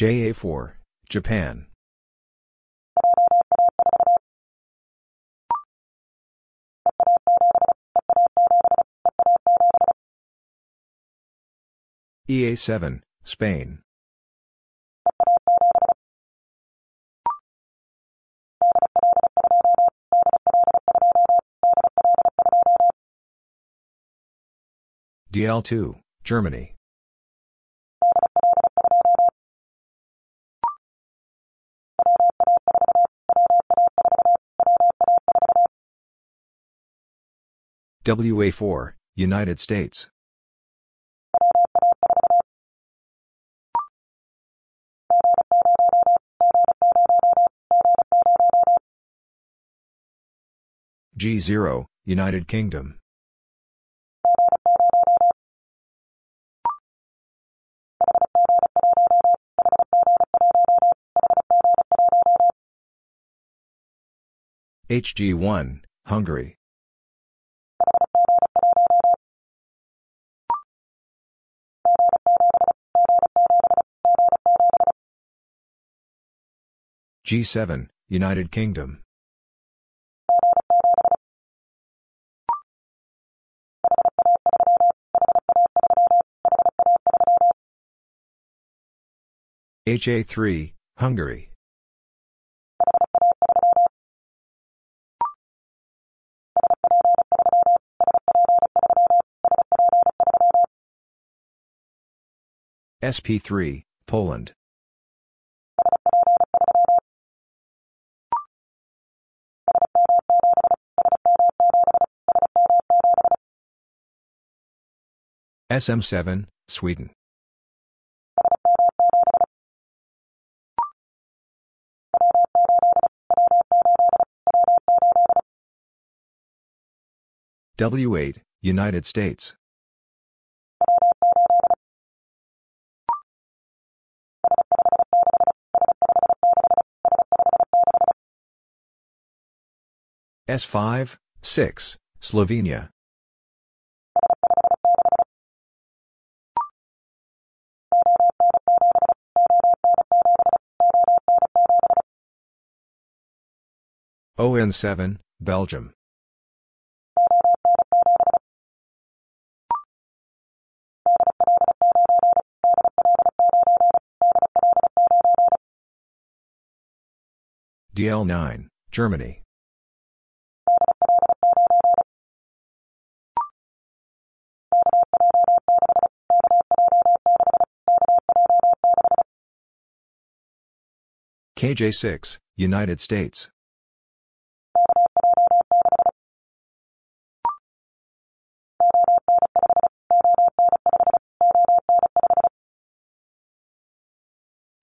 JA4, Japan. EA7, Spain. DL2, Germany. WA4, United States. G0, United Kingdom. HG1, Hungary. G7, United Kingdom. HA3, Hungary. SP3, Poland. SM7, Sweden. W8, United States. S5, 6, Slovenia. ON7, Belgium. DL9, Germany. KJ6, United States.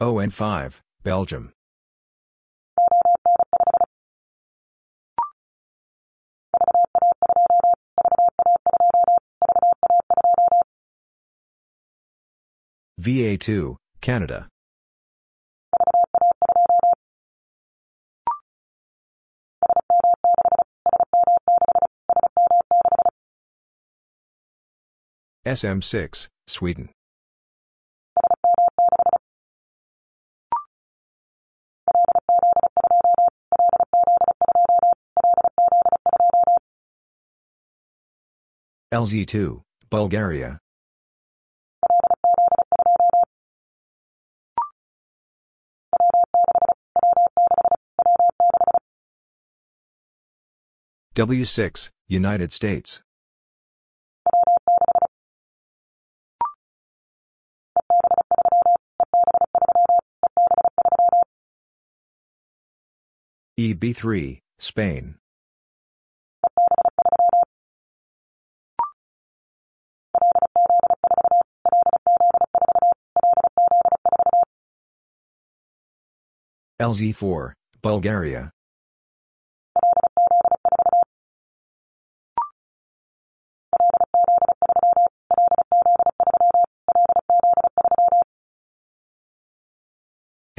ON5, Belgium. VA2, Canada. SM6, Sweden. LZ2, Bulgaria. W6, United States. EB3, Spain. LZ4, Bulgaria.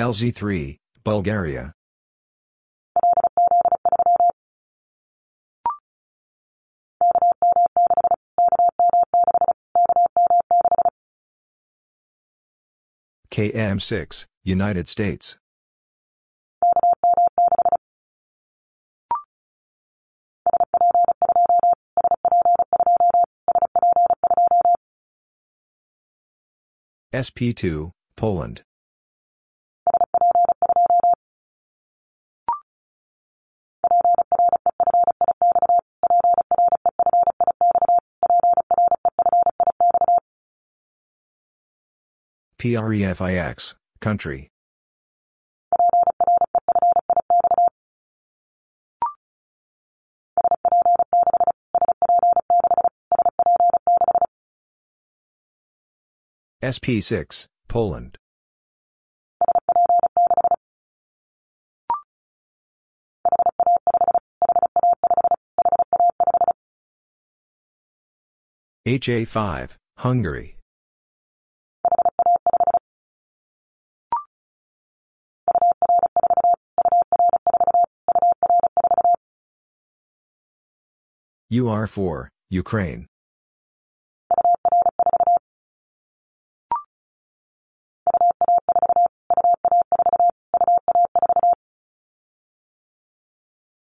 LZ3, Bulgaria. KM6, United States. SP2, Poland. PREFIX, country. SP6, Poland. HA5, Hungary. UR4, Ukraine.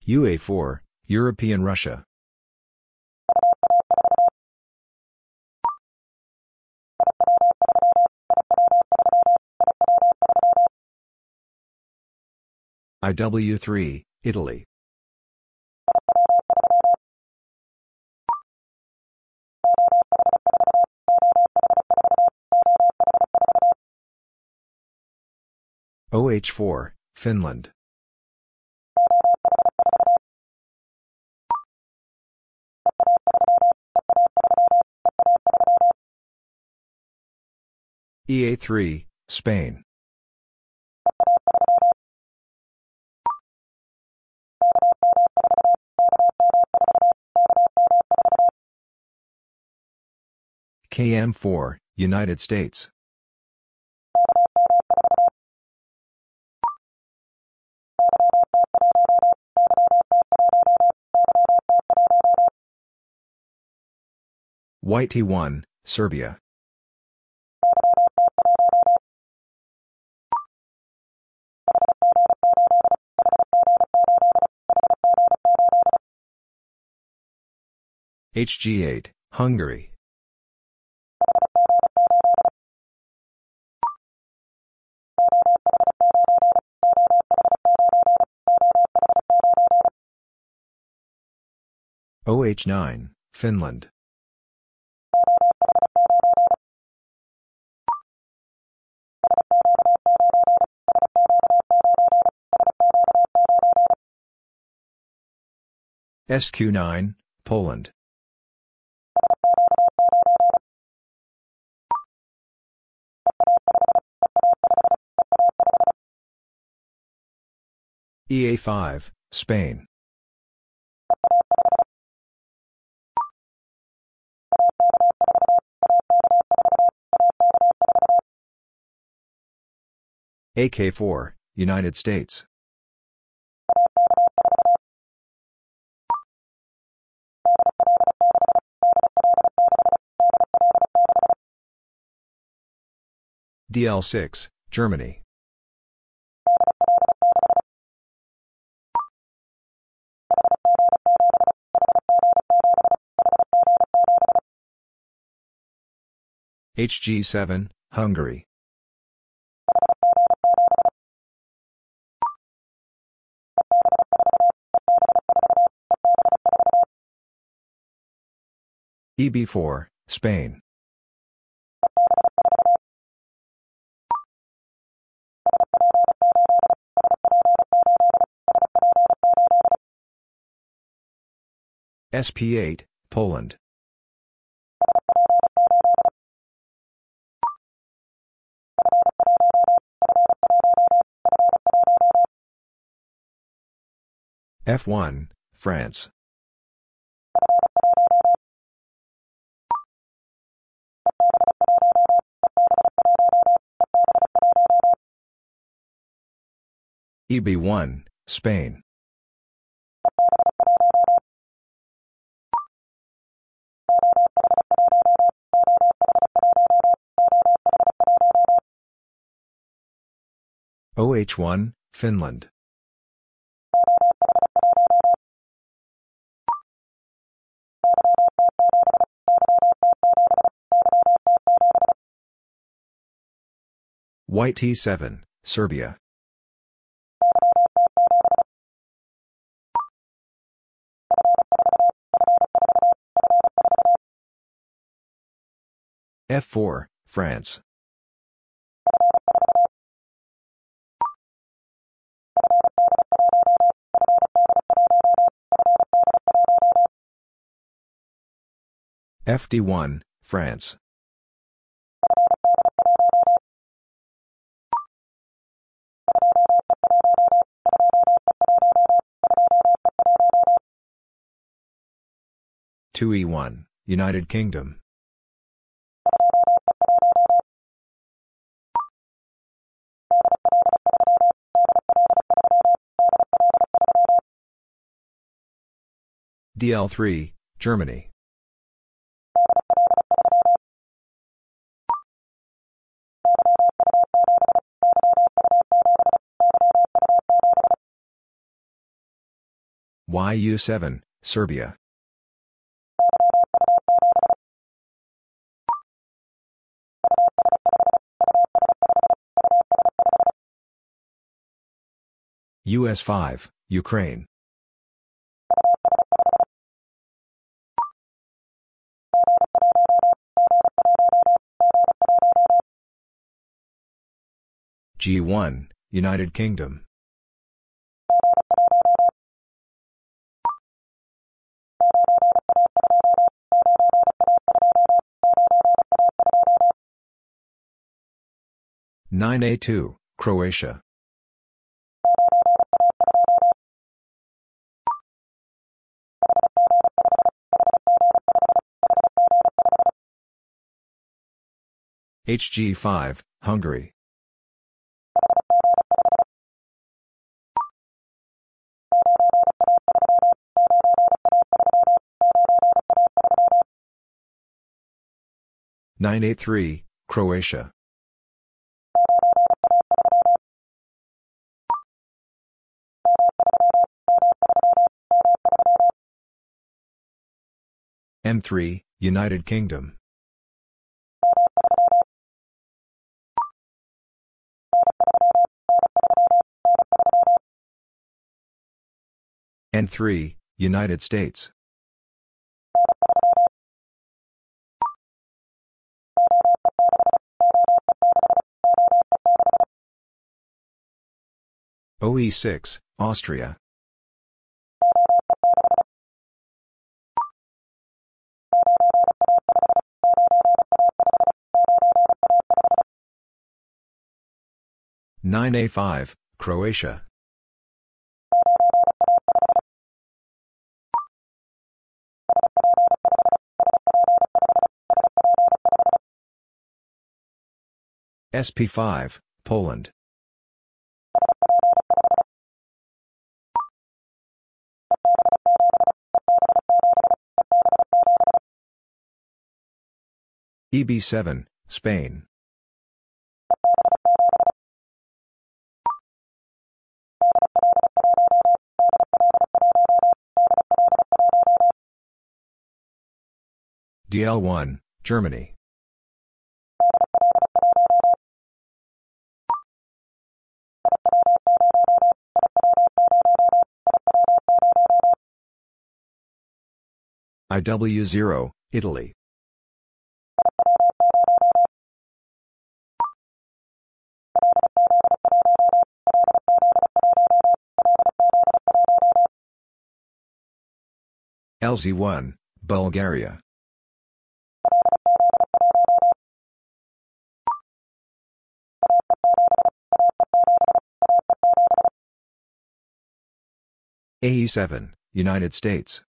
UA4, European Russia. IW3, Italy. OH4, Finland. EA3, Spain. KM4, United States. YT1, Serbia. HG8, Hungary. OH9, Finland. SQ9, Poland. EA5, Spain. AK4, United States. DL6, Germany. HG7, Hungary. EB4, Spain. SP8, Poland. F1, France. EB1, Spain. OH1, Finland. YT7, Serbia. F4, France. FD1, France. Two E one, United Kingdom. DL3, Germany. YU7, Serbia. US5, Ukraine. G1, United Kingdom. Nine A two, Croatia. HG5, Hungary. Nine A three, Croatia. M3, United Kingdom. N3, United States. OE6, Austria. Nine A five, Croatia. SP5, Poland. EB7, Spain. DL1, Germany. IW0, Italy. LZ1, Bulgaria. AE7, United States.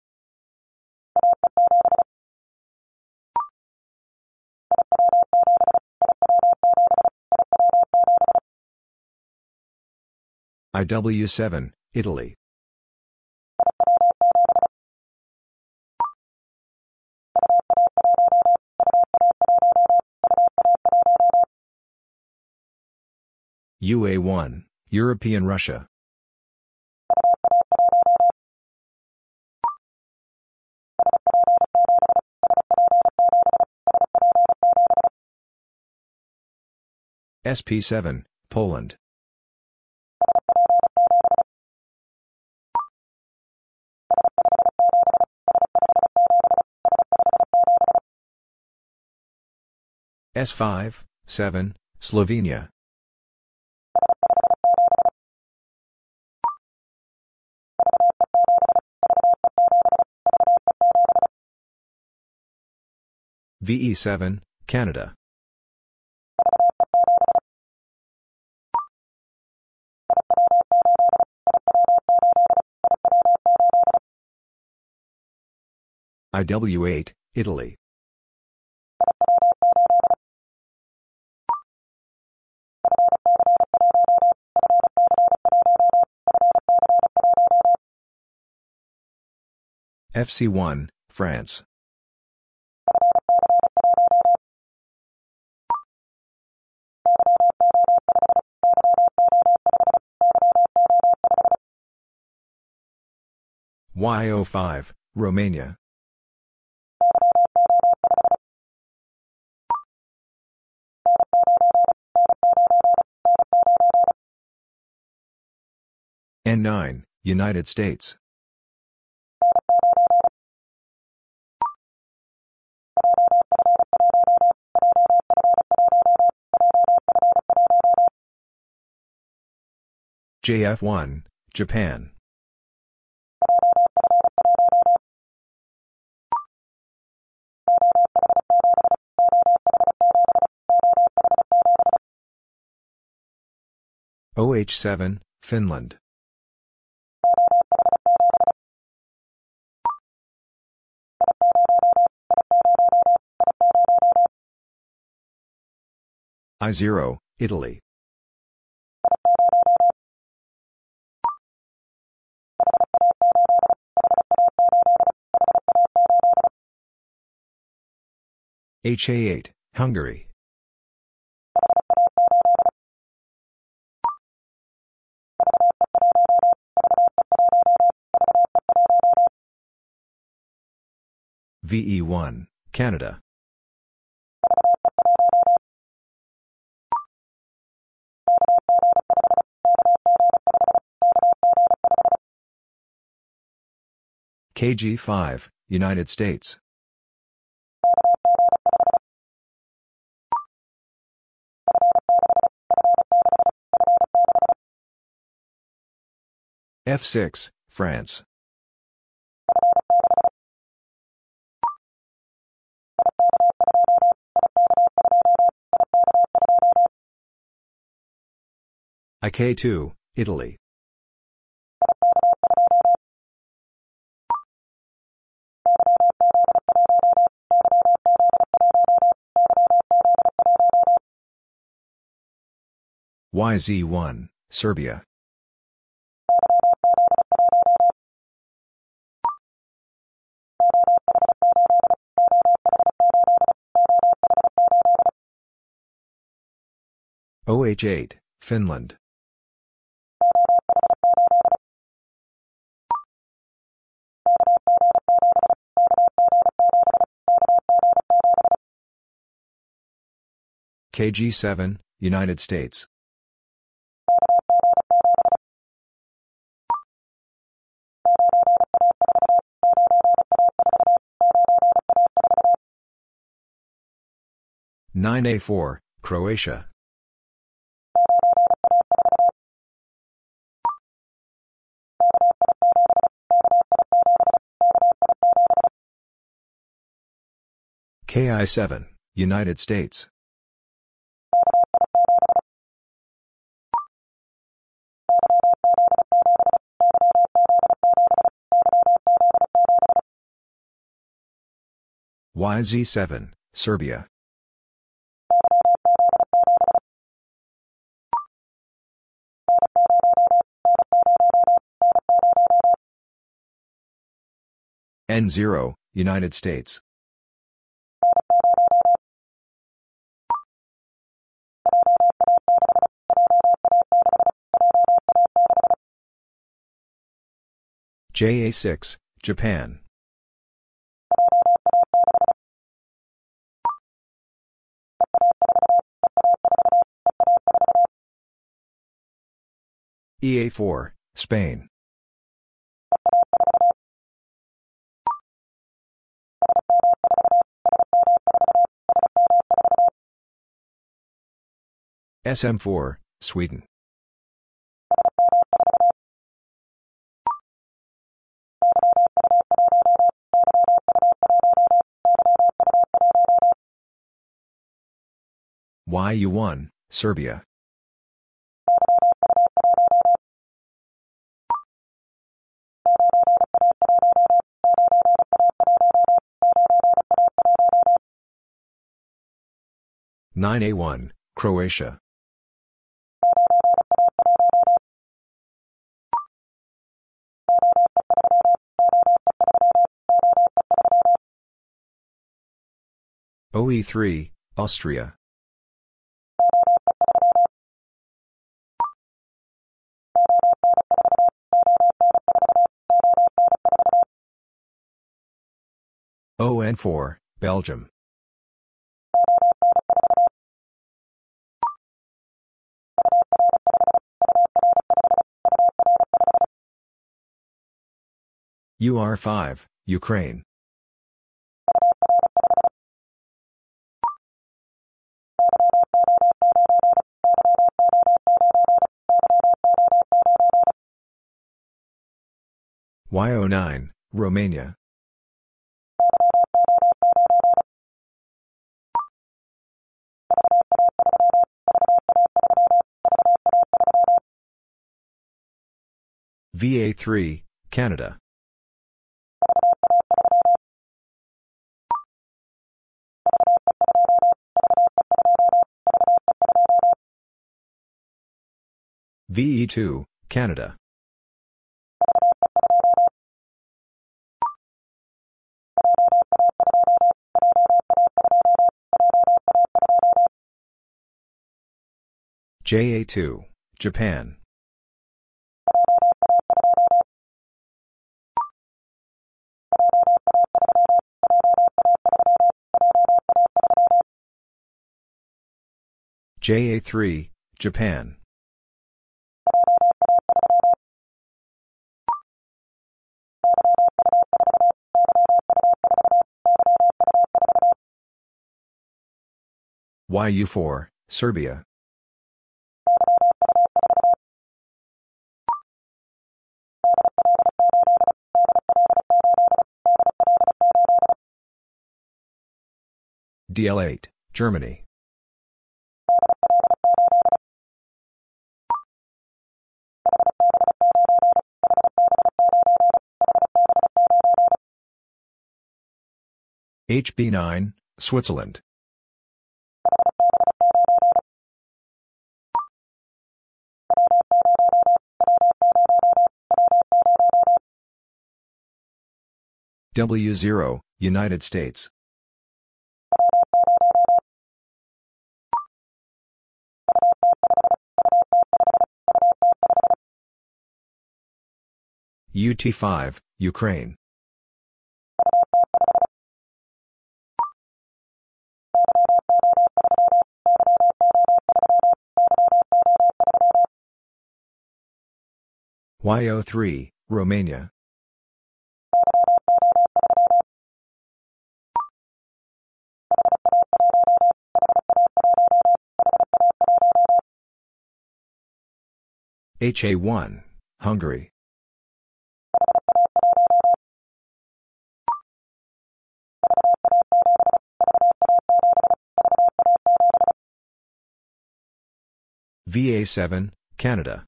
IW7, Italy. UA1, European Russia. SP7, Poland. S5, 7, Slovenia. VE7, Canada. IW8, Italy. FC1, France. YO5, Romania. N9, United States. JF1, Japan. OH7, Finland. I0, Italy. HA8, Hungary. VE1, Canada. KG5, United States. F6, France. IK2, Italy. YZ1, Serbia. OH8, Finland. KG7, United States. Nine A four, Croatia. KI7, United States. YZ7, Serbia. N0, United States. JA6, Japan. EA4, Spain. SM4, Sweden. YU1, Serbia. Nine A one, Croatia. OE3, Austria. ON4, Belgium. UR5, Ukraine. YO9, Romania. VA3, Canada. VE2, Canada. JA2, Japan. JA3, Japan. YU4, Serbia. DL8, Germany. HB9, Switzerland. W0, United States. UT5, Ukraine. YO3, Romania. HA1, Hungary. VA7, Canada.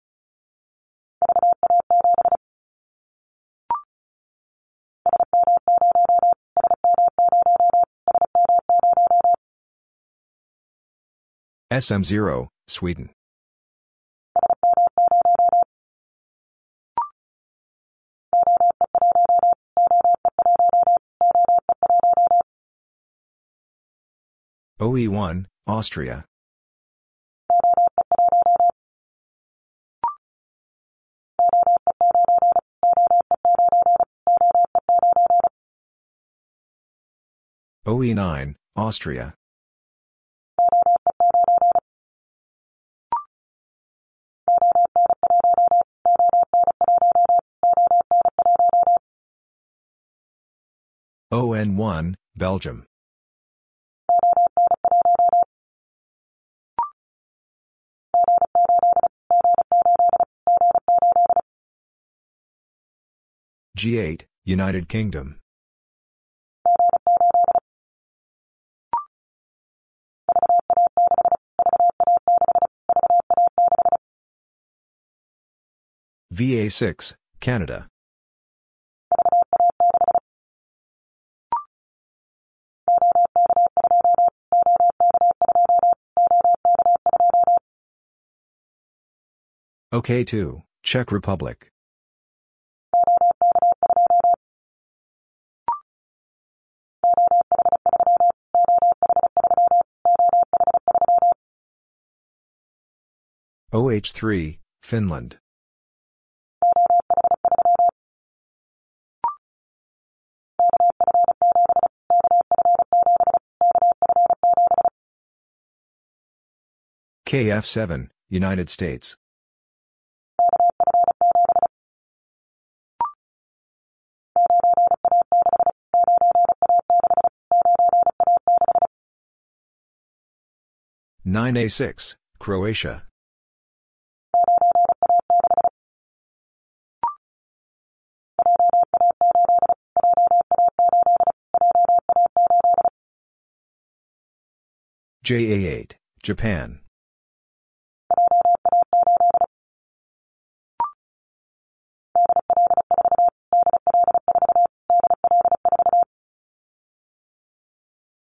SM0, Sweden. OE1, Austria. OE9, Austria. ON1, Belgium. G8, United Kingdom. VA6, Canada. OK2, Czech Republic. OH3, Finland. KF7, United States. Nine A six, Croatia. JA8, Japan.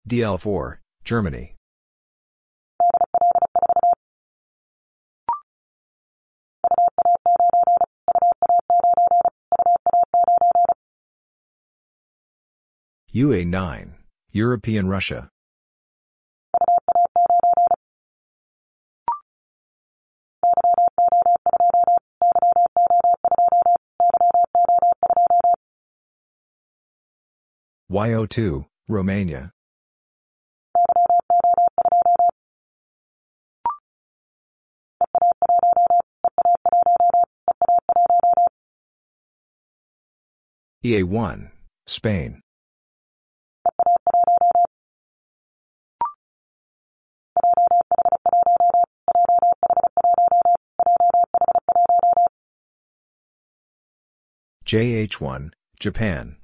DL4, Germany. UA9, European Russia. YO2, Romania. EA1, Spain. JH1, Japan.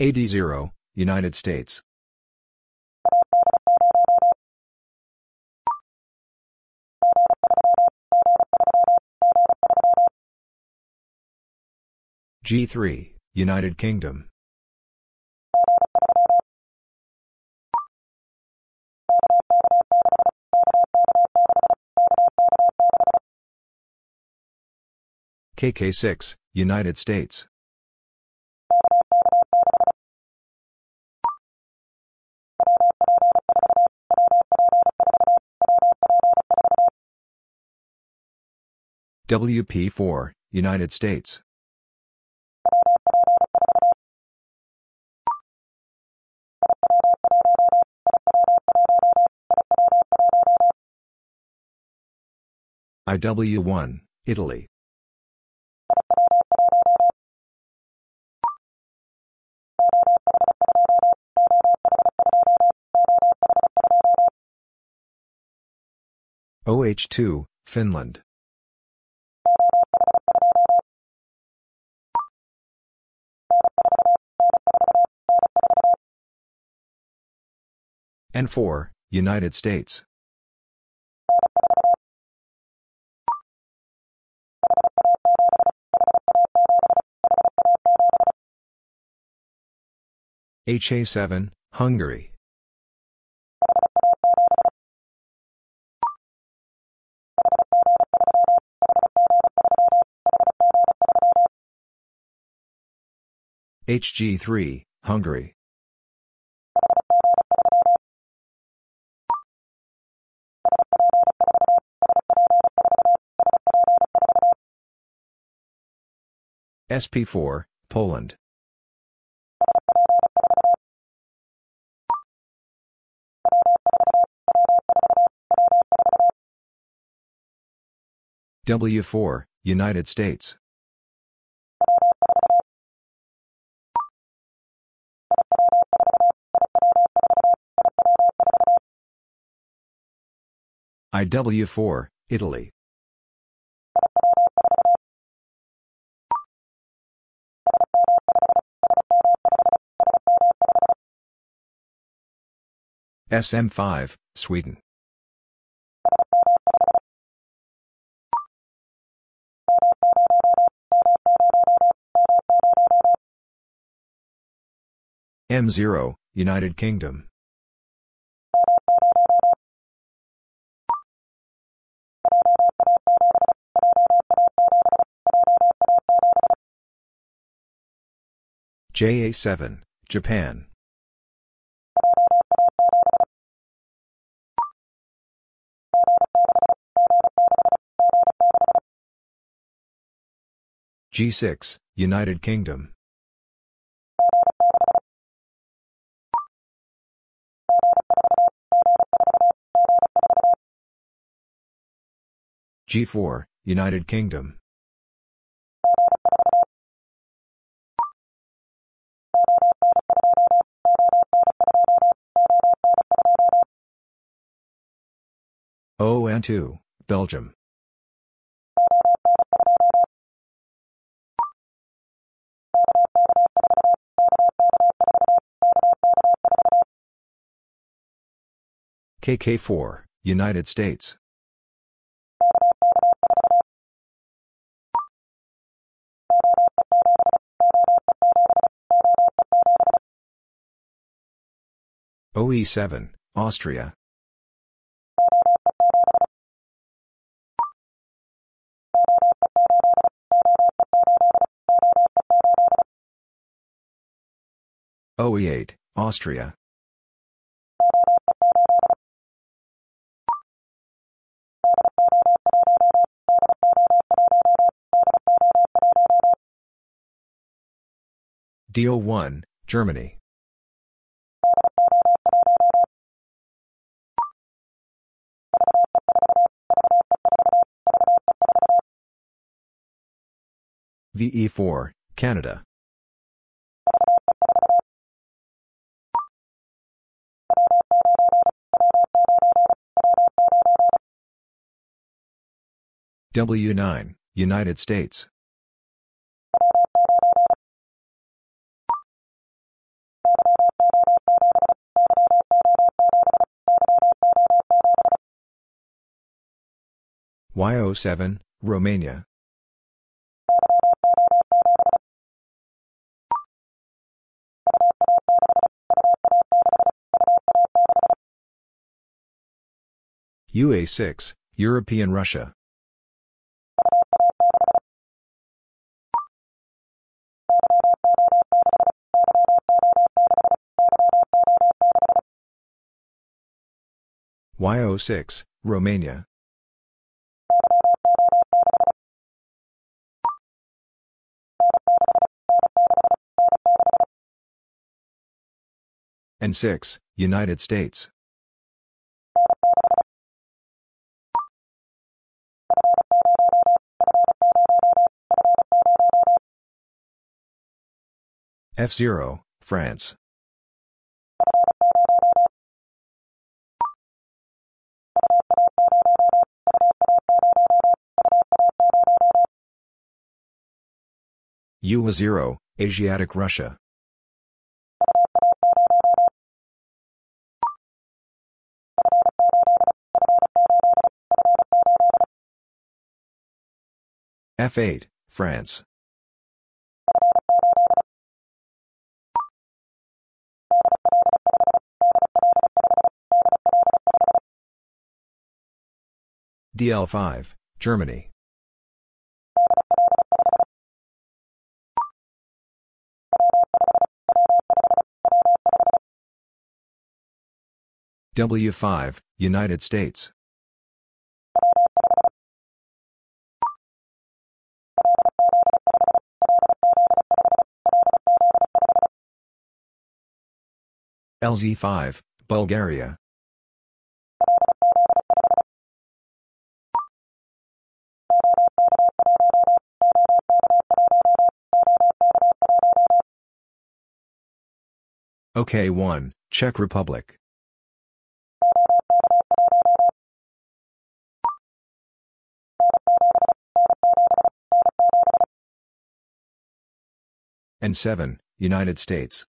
AD0, United States. G3, United Kingdom. KK6, United States. WP4, United States. IW1, Italy. OH2, Finland. N4, United States. HA7, Hungary. HG3, Hungary. SP4, Poland. W4, United States. IW4, Italy. SM5, Sweden. M0, United Kingdom. JA7, Japan. G6, United Kingdom. G4, United Kingdom. ON2, Belgium. KK4, United States. OE7, Austria. OE8, Austria. DO1, Germany. VE4, Canada. W9, United States. YO7, Romania. UA6, European Russia. YO6, Romania. N6, United States. F0, France. UA0, Asiatic Russia. F8, France. DL5, Germany. W5, United States. LZ5, Bulgaria. OK1, Czech Republic. N7, United States.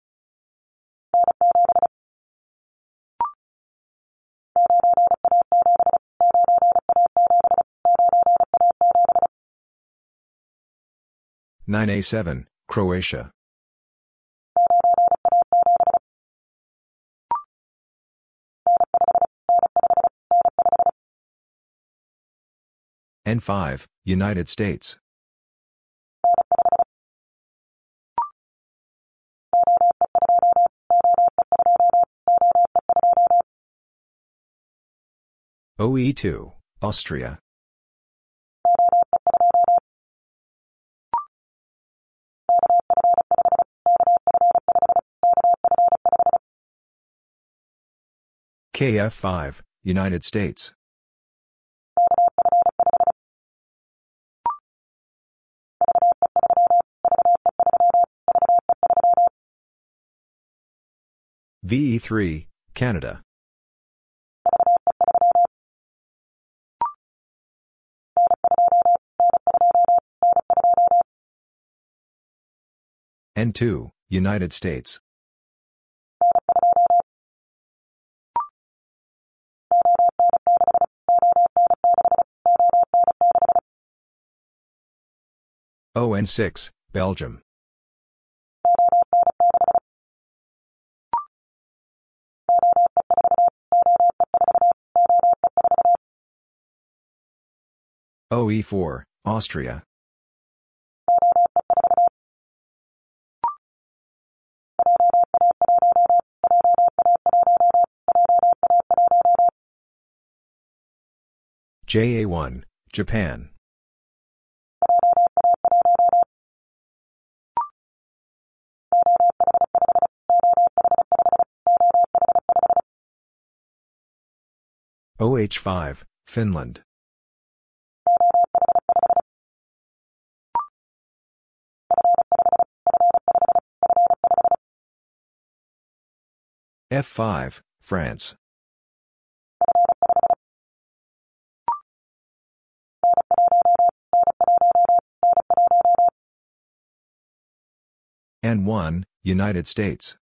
Nine A seven, Croatia. N5, United States. OE2, Austria. KF5, United States. VE3, Canada. N2, United States. ON6, Belgium. OE4, Austria. JA1, Japan. OH5, Finland. F5, France. N1, United States.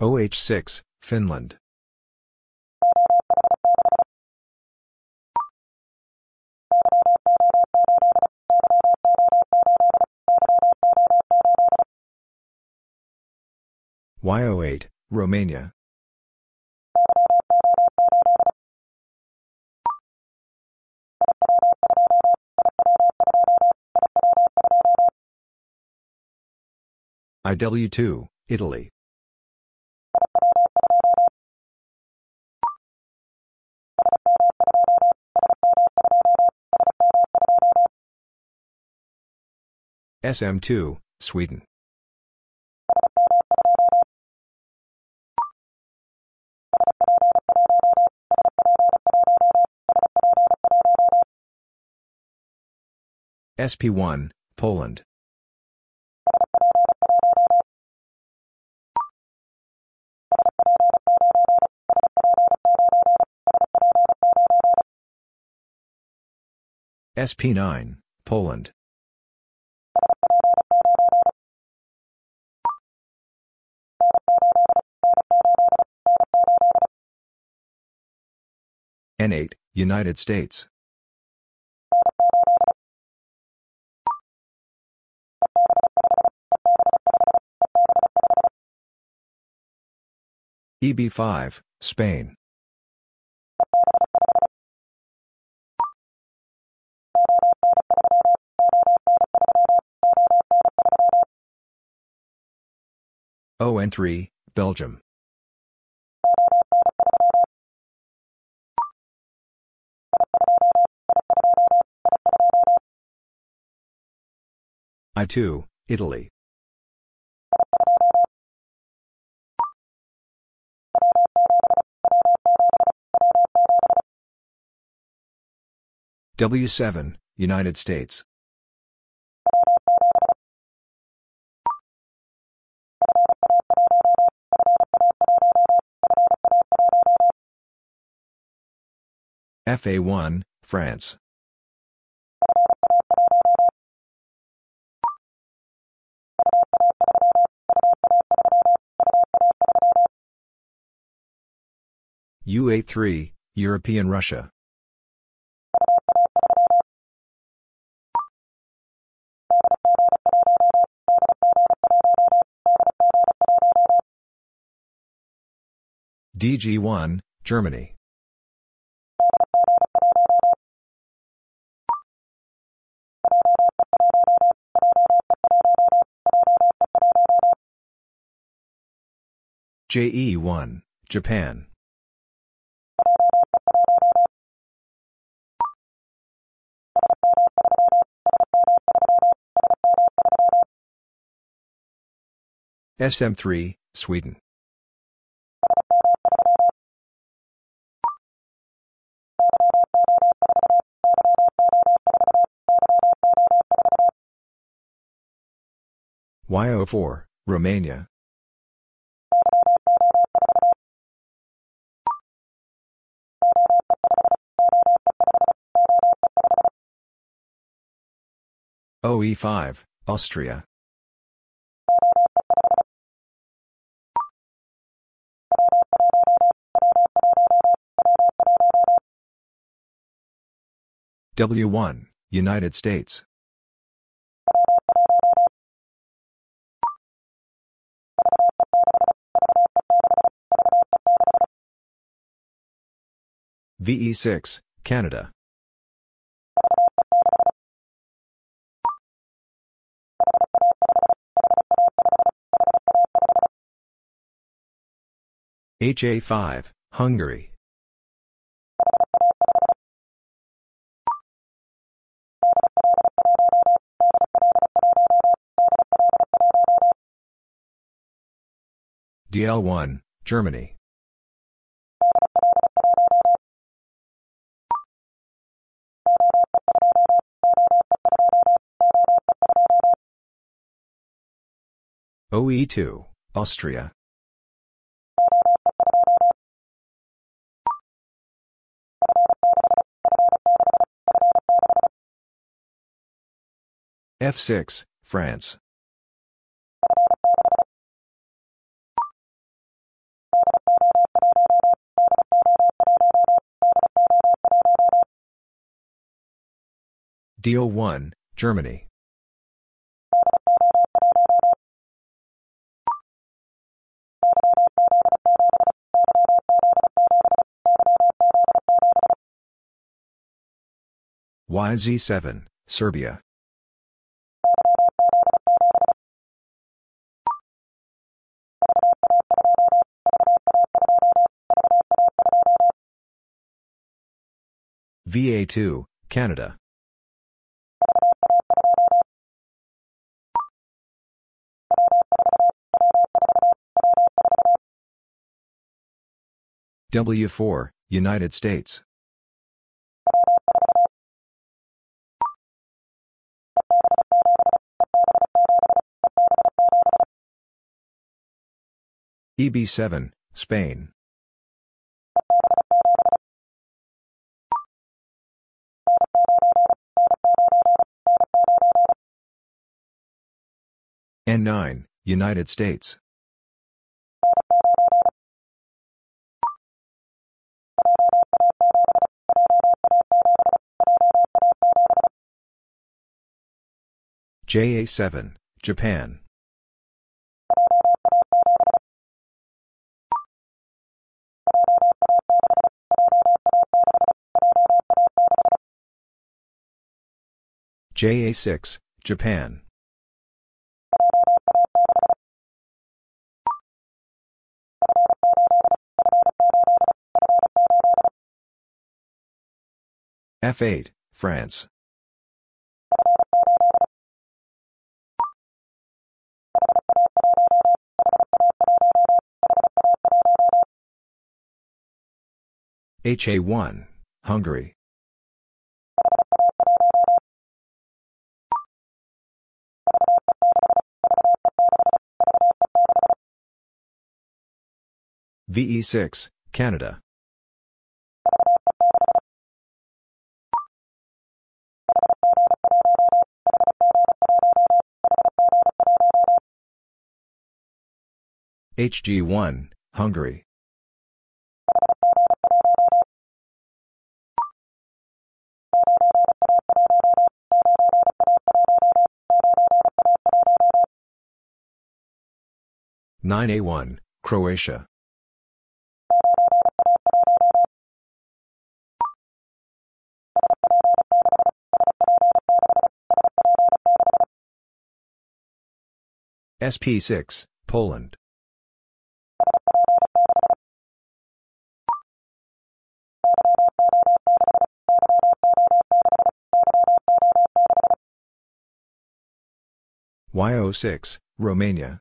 OH6, Finland. YO8, Romania. IW2, Italy. SM2, Sweden. SP1, Poland. SP9, Poland. N8, United States. EB5, Spain. ON3, Belgium. I2, Italy. W7, United States. FA1, France. UA3, European Russia. DG1, Germany. JE1, Japan. SM3, Sweden. YO4, Romania. OE5, Austria. W1, United States. VE6, Canada. HA5, Hungary. DL1, Germany. OE2, Austria. F6, France. DL1, Germany. YZ7, Serbia. VA2, Canada. W4, United States. EB7, Spain. N9, United States. JA7, Japan. JA6, Japan. F8, France. HA1, Hungary. VE6, Canada. HG1, Hungary. Nine A one, Croatia. SP six, Poland. YO6, Romania.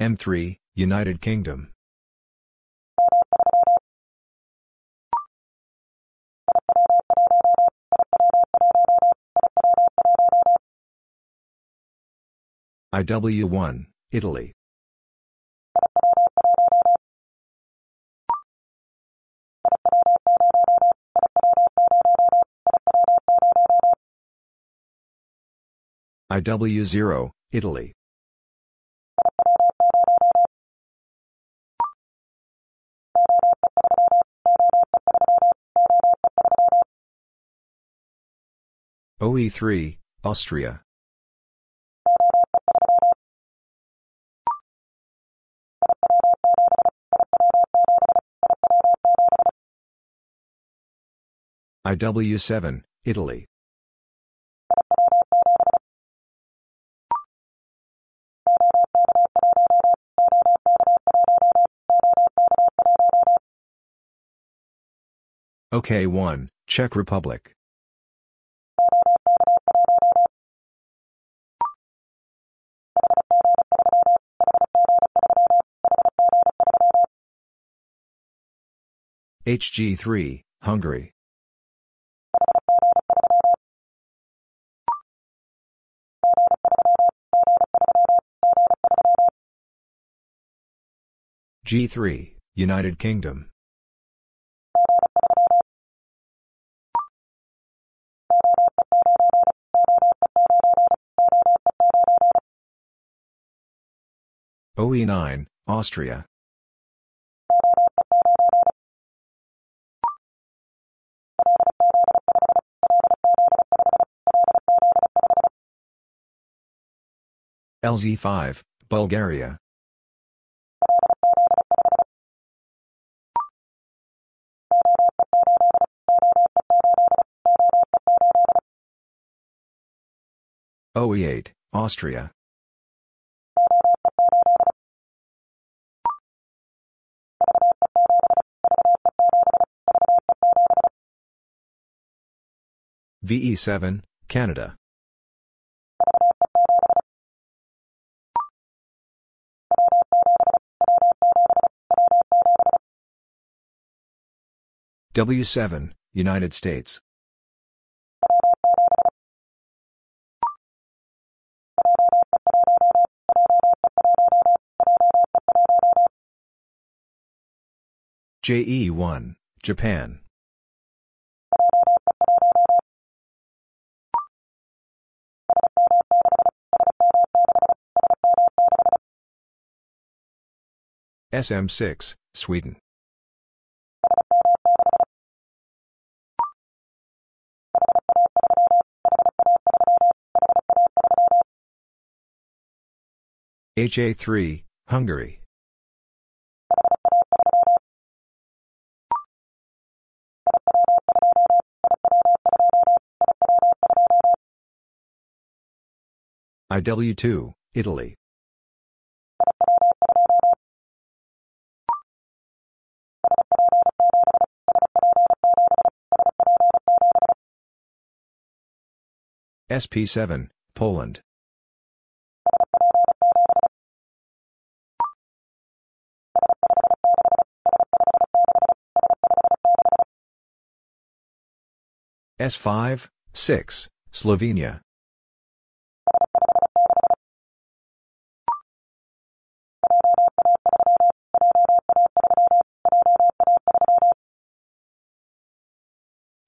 M3, United Kingdom. IW1, Italy. IW0, Italy. OE3, Austria. IW7, Italy. OK1, Czech Republic. HG3, Hungary. G3, United Kingdom. OE9, Austria. LZ5, Bulgaria. OE8, Austria. VE7, Canada. W7, United States. JE1, Japan. SM6, Sweden. HA3, Hungary. IW2, Italy. SP7, Poland. S5, 6, Slovenia.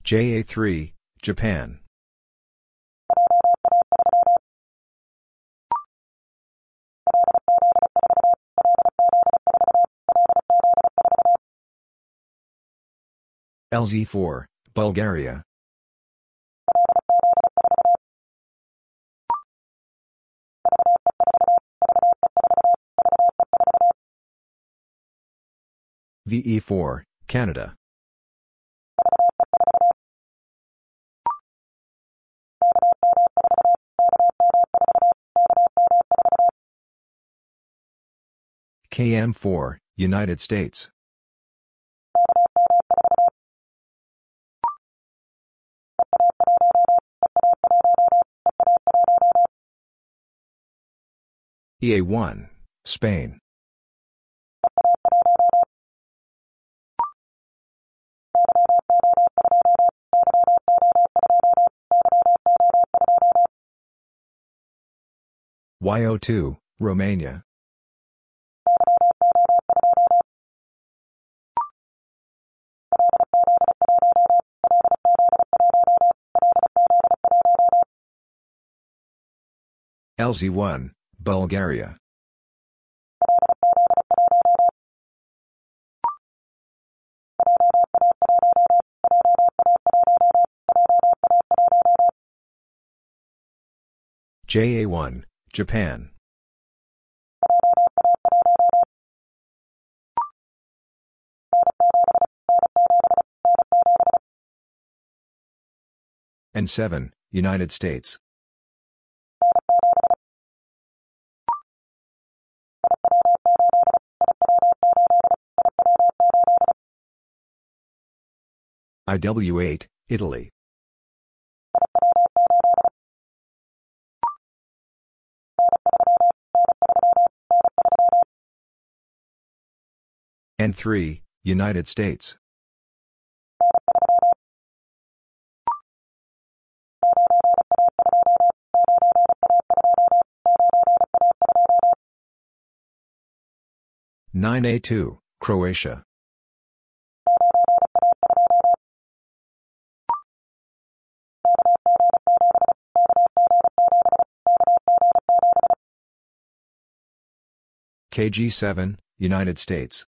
JA3, Japan. LZ4, Bulgaria. VE4, Canada. KM4, United States. EA1, Spain. YO2, Romania. LZ1, Bulgaria. JA1, Japan. N7, United States. IW8, Italy. N3, United States. Nine A two, Croatia. KG7, United States.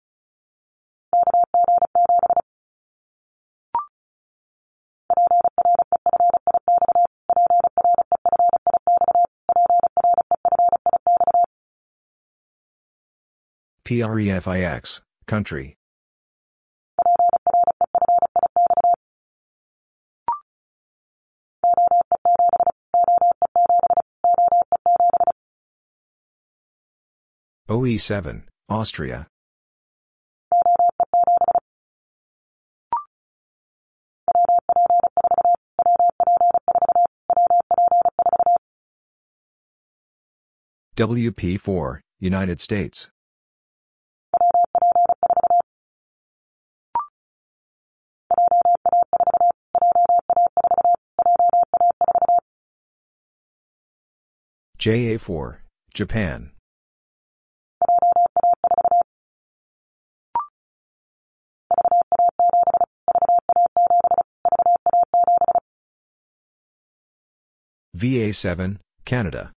PREFIX, country. OE7, Austria. WP4, United States. JA4, Japan. VA7, Canada.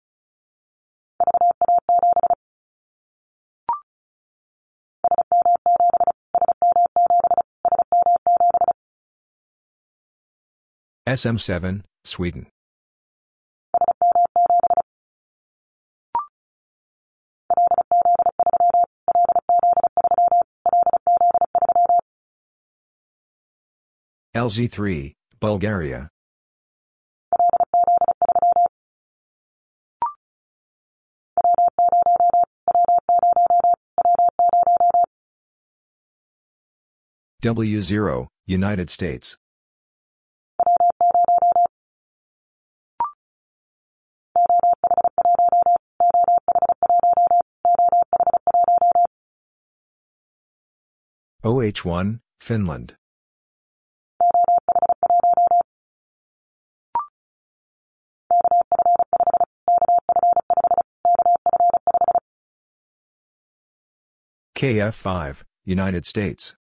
SM7, Sweden. LZ3, Bulgaria. W0, United States. OH1, Finland. KF5, United States.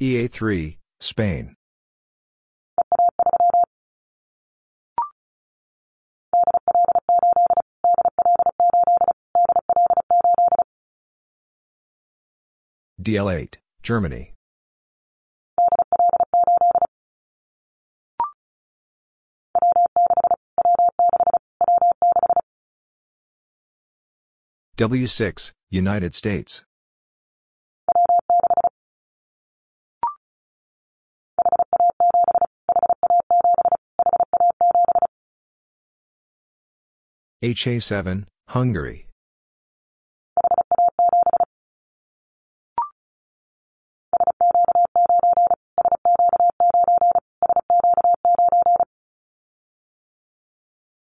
EA3, Spain. DL8, Germany. W6, United States. HA7, Hungary.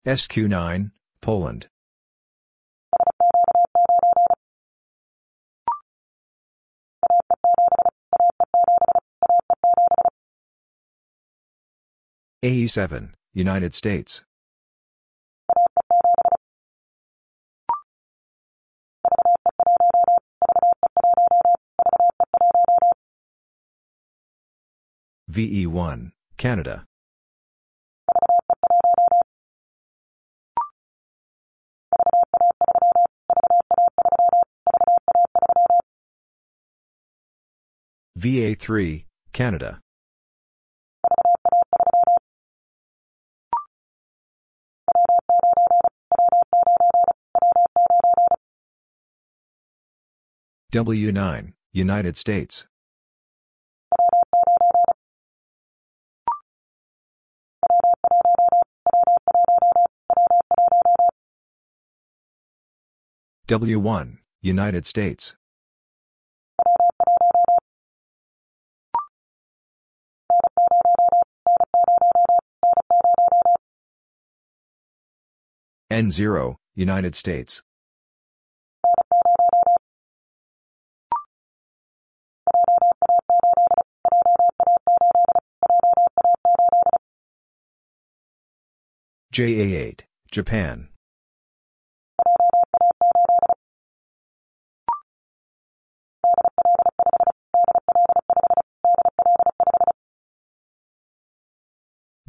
SQ9, Poland. AE7, United States. VE1, Canada. VA3, Canada. W9, United States. W1, United States. N0, United States. JA8, Japan.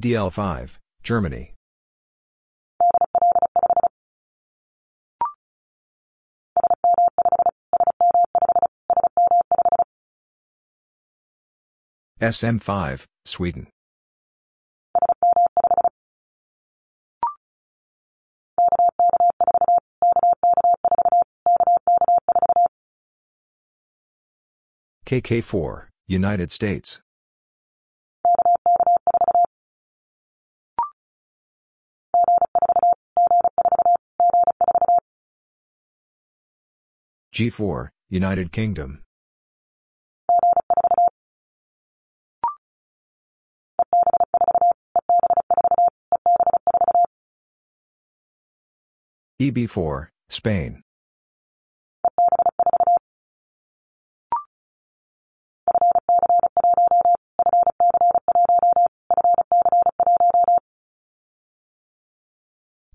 DL5, Germany. SM5, Sweden. KK4, United States. G4, United Kingdom. EB4, Spain.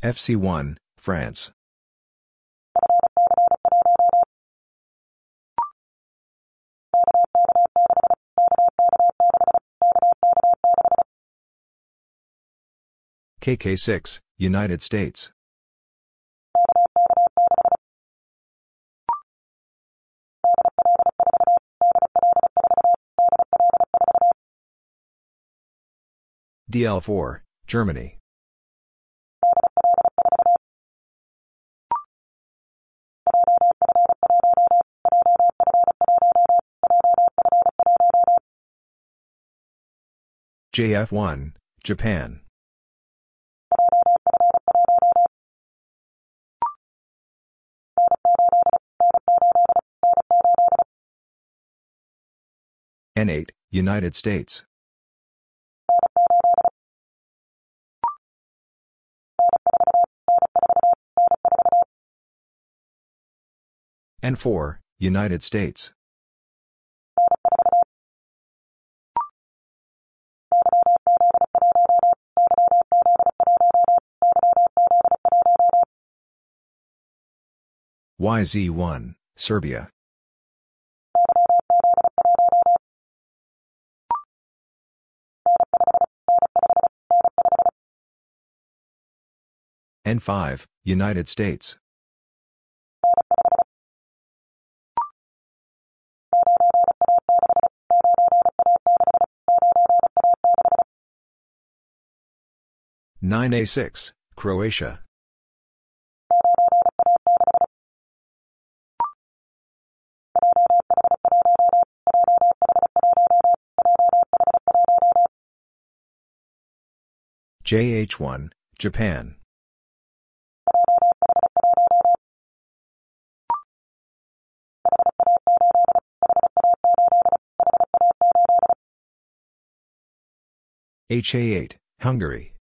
FC1, France. KK6, United States. DL4, Germany. JF1, Japan. N8, United States. N4, United States. YZ1, Serbia. N5, United States. Nine A six, Croatia. JH1, Japan. HA8, Hungary.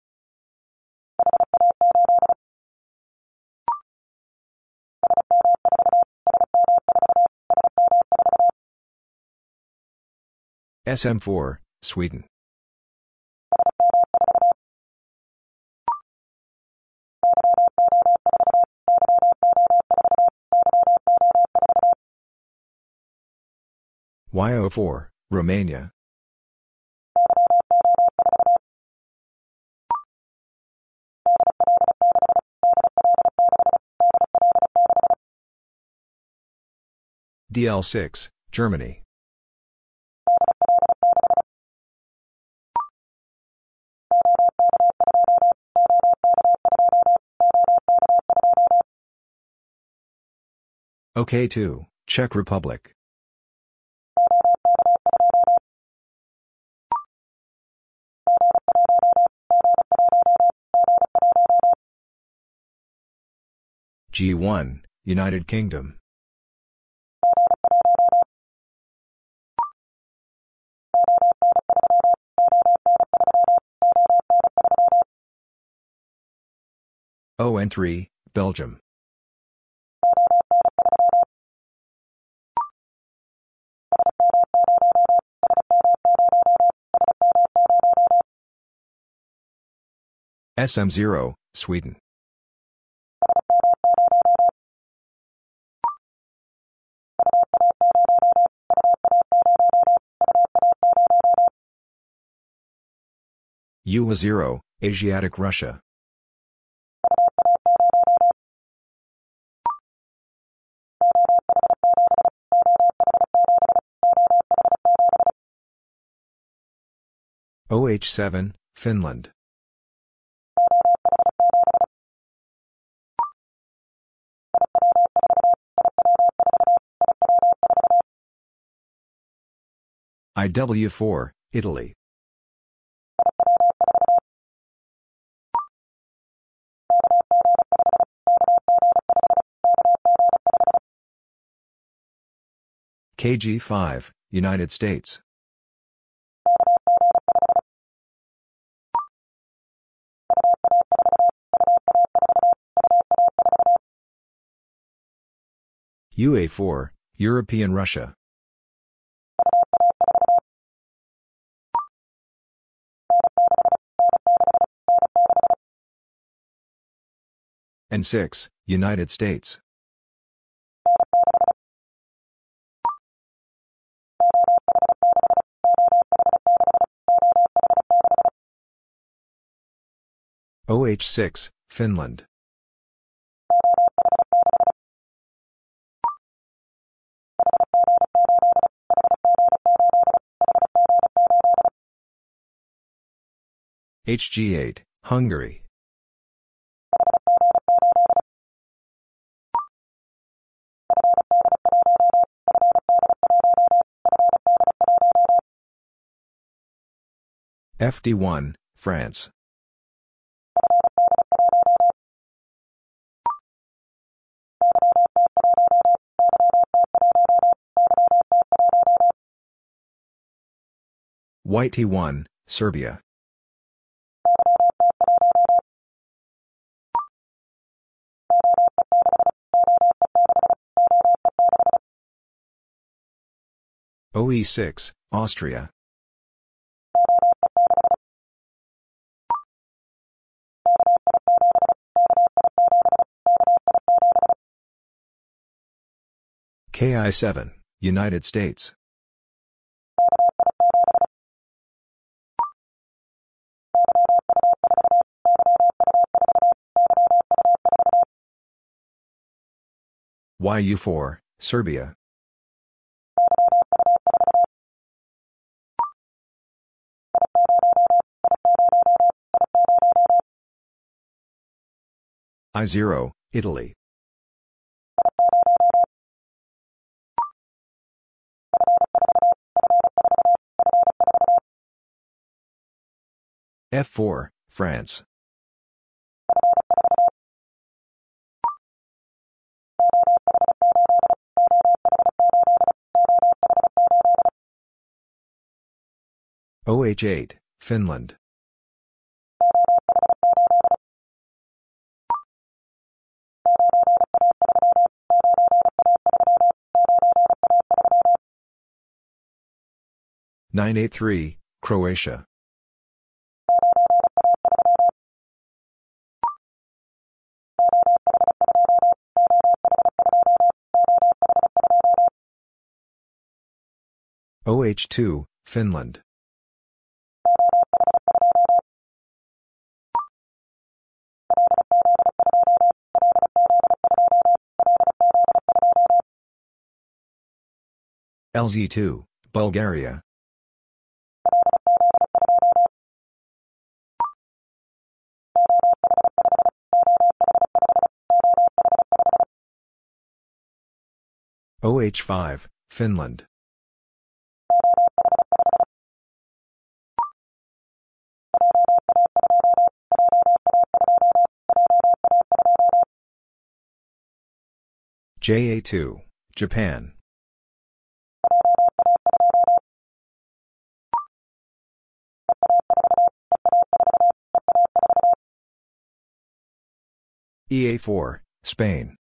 SM4, Sweden. YO4, Romania. DL6, Germany. OK2, Czech Republic. G1, United Kingdom. ON3, Belgium. SM0, Sweden. UA0, Asiatic Russia. OH7, Finland. IW4, Italy. KG5, United States. UA4, European Russia. N6, United States. OH6, Finland. HG8, Hungary. FD1, France. YT1, Serbia. OE6, Austria. KI7, United States. YU4, Serbia. I0, Italy. F4, France. OH8, Finland. Nine A three, Croatia. OH2, Finland. LZ2, Bulgaria. OH5, Finland. JA2, Japan. EA4, Spain.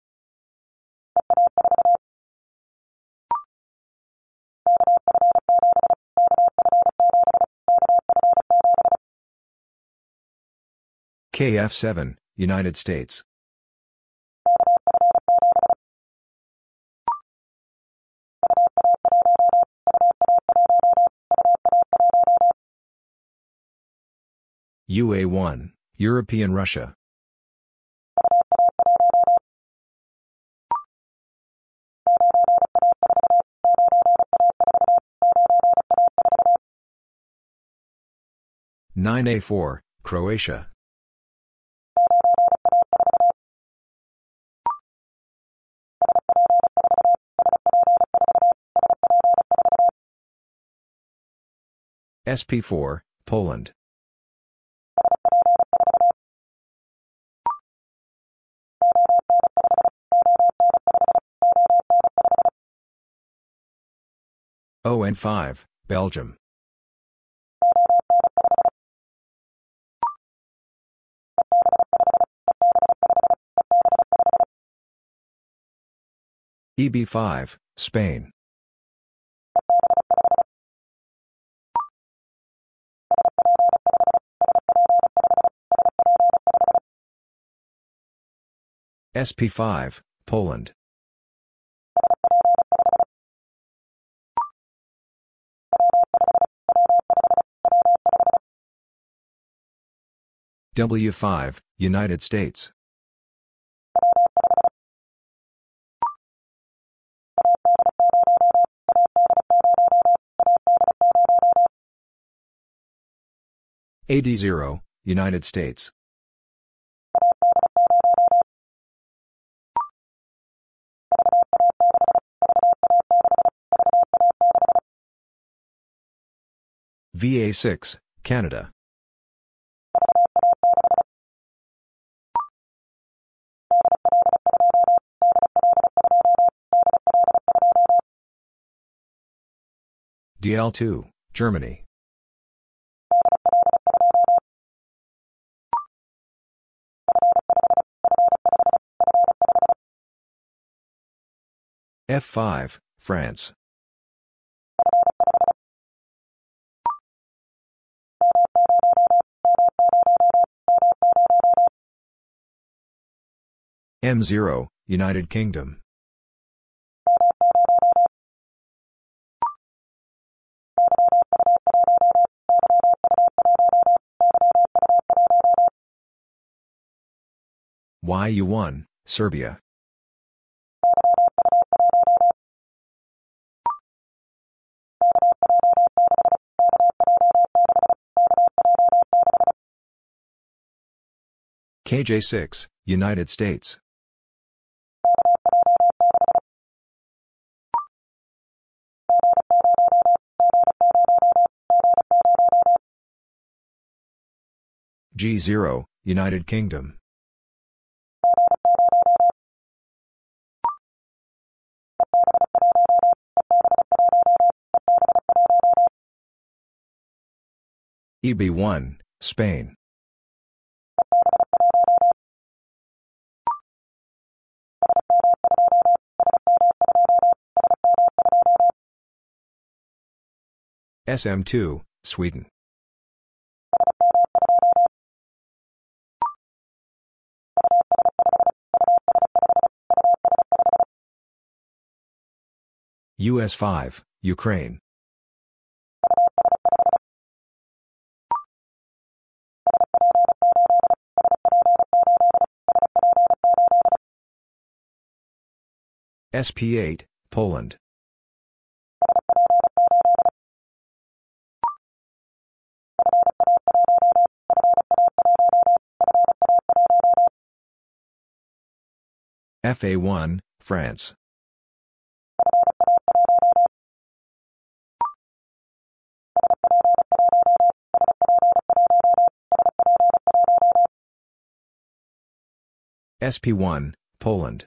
KF7, United States. UA1, European Russia. Nine A four, Croatia. SP4, Poland. ON5, Belgium. EB5, Spain. SP5, Poland. W5, United States. AD0, United States. VA6, Canada. DL2, Germany. F5, France. M0, United Kingdom. YU1, Serbia. KJ6, United States. G0, United Kingdom. EB1, Spain. SM2, Sweden. US 5, Ukraine. SP8, Poland. FA1, France. SP1, Poland.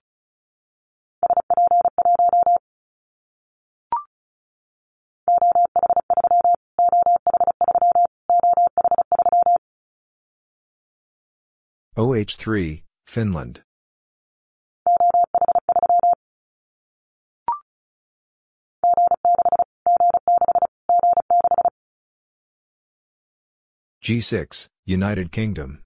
OH3, Finland. G6, United Kingdom.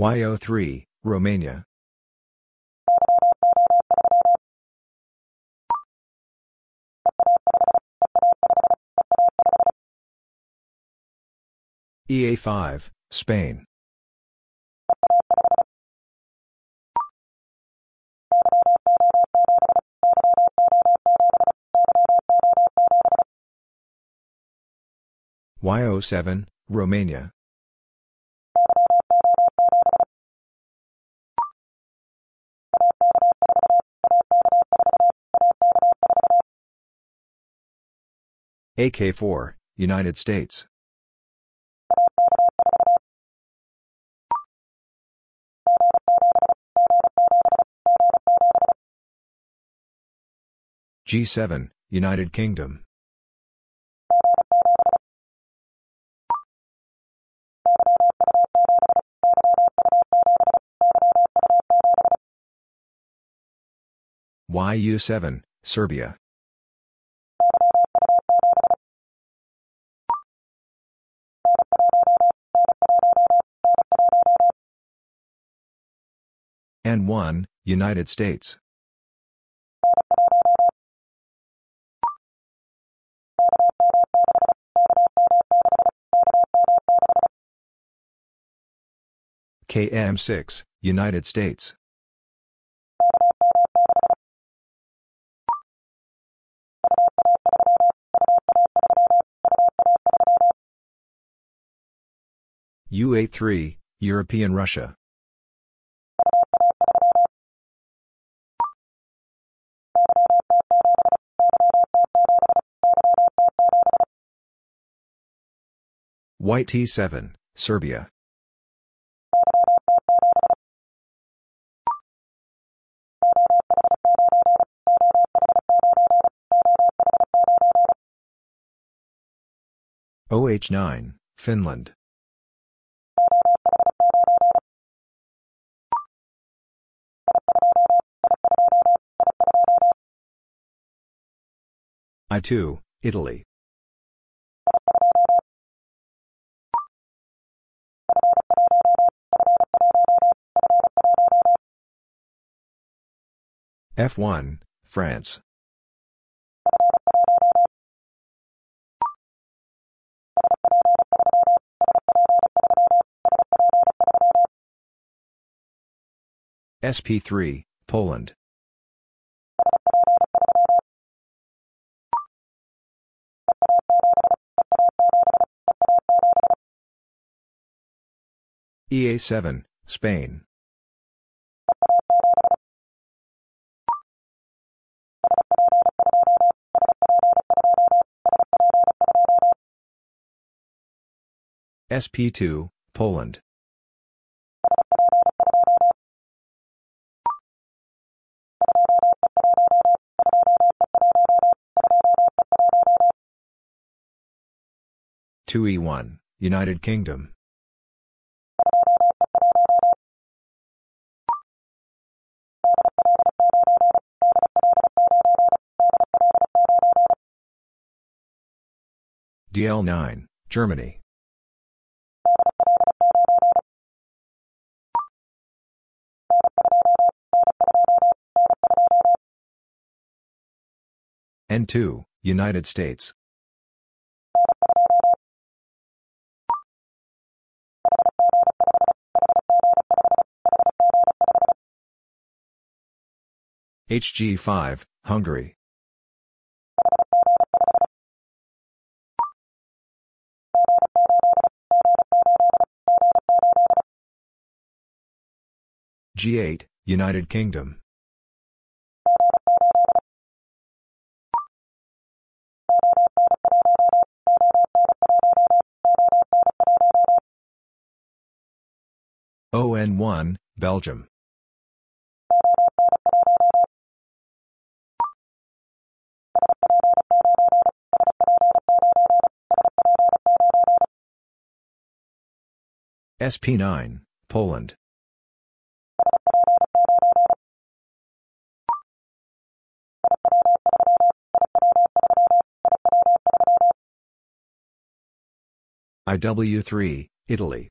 YO3, Romania. EA5, Spain. YO7, Romania. AK4, United States. G7, United Kingdom. YU7, Serbia. N1, United States. KM6, United States. UA3, European Russia. YT7, Serbia. OH9, Finland. I2, Italy. F1, France. SP3, Poland. EA7, Spain. SP2, Poland. Two E one, United Kingdom. DL9, Germany. N2, United States. HG5, Hungary. G8, United Kingdom. ON1, Belgium. SP9, Poland. IW3, Italy.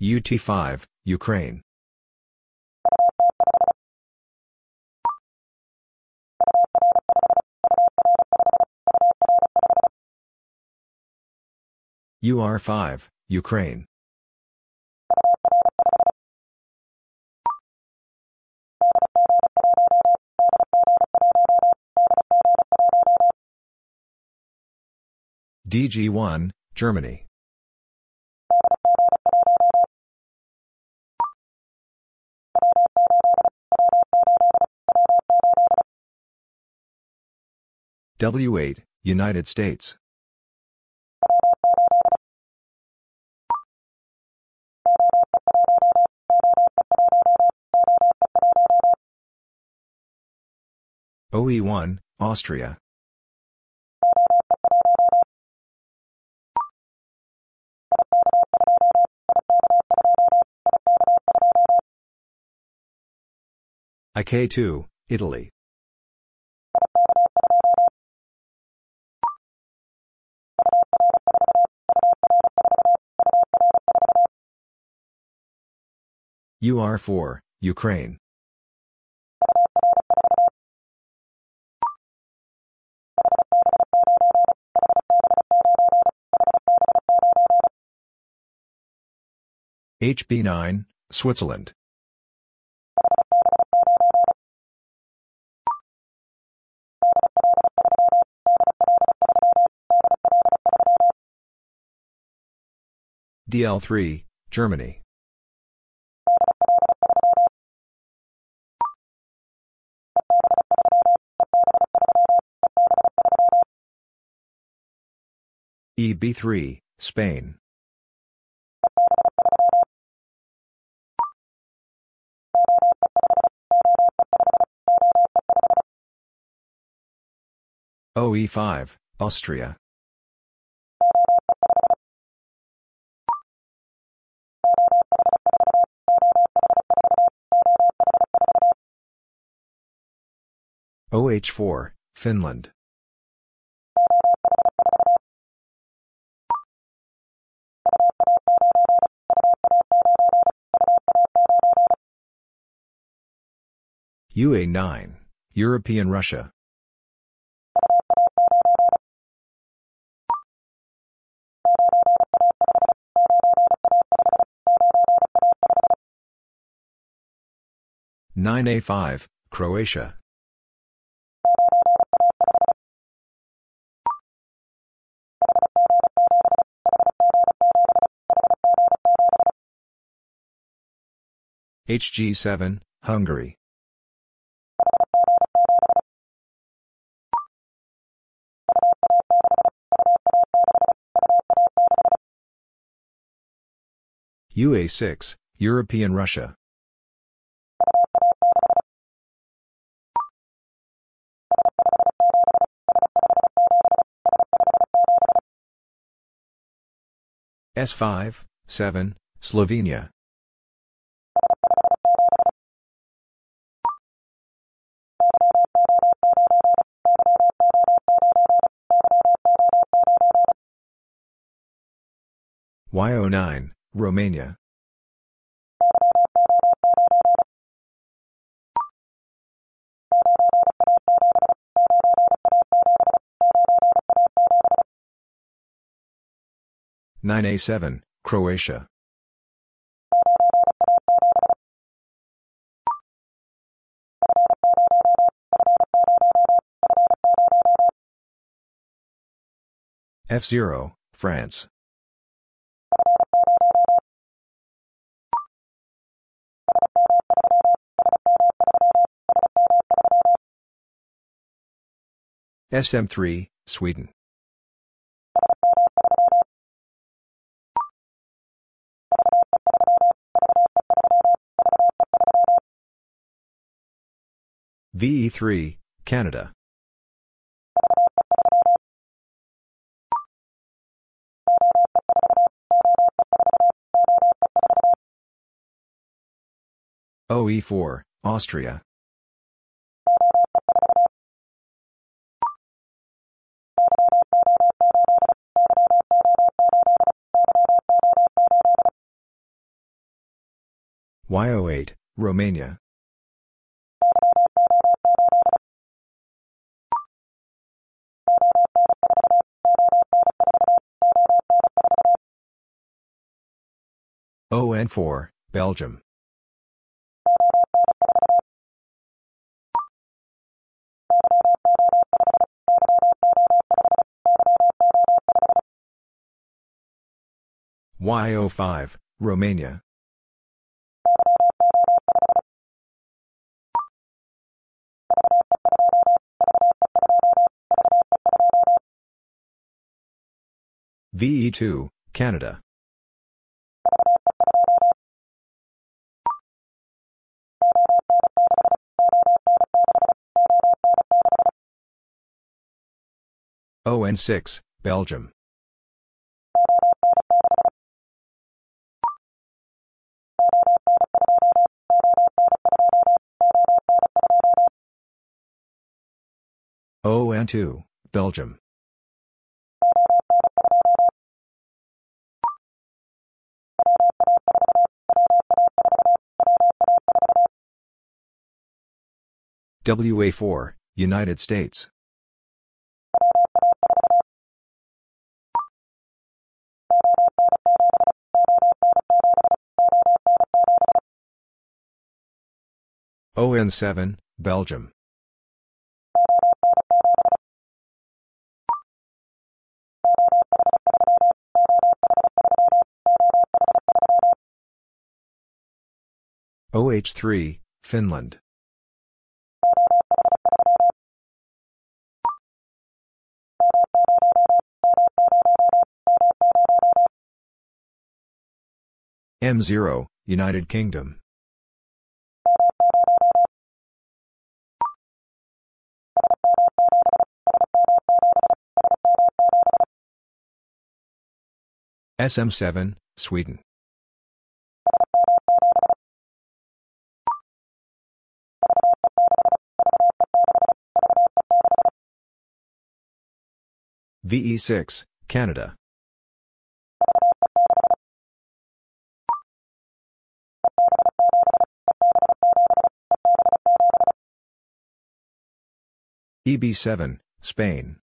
UT5, Ukraine. UR5, Ukraine. DG1, Germany. W8, United States. OE1, Austria. IK2, Italy. UR4, Ukraine. HB9, Switzerland. DL3, Germany. EB3, Spain. OE5, Austria. OH4, Finland. UA9, European Russia. Nine A five, Croatia. HG7, Hungary. UA6, European Russia. S5, 7, Slovenia. YO9, Romania. Nine A seven, Croatia. F zero, France. SM3, Sweden. VE3, Canada. OE4, Austria. YO8, Romania. ON4, Belgium. YO5, Romania. VE2, Canada. ON6, Belgium. ON2, Belgium. WA4, United States. ON7, Belgium. OH3, Finland. M0, United Kingdom. SM7, Sweden. VE6, Canada. EB7, Spain.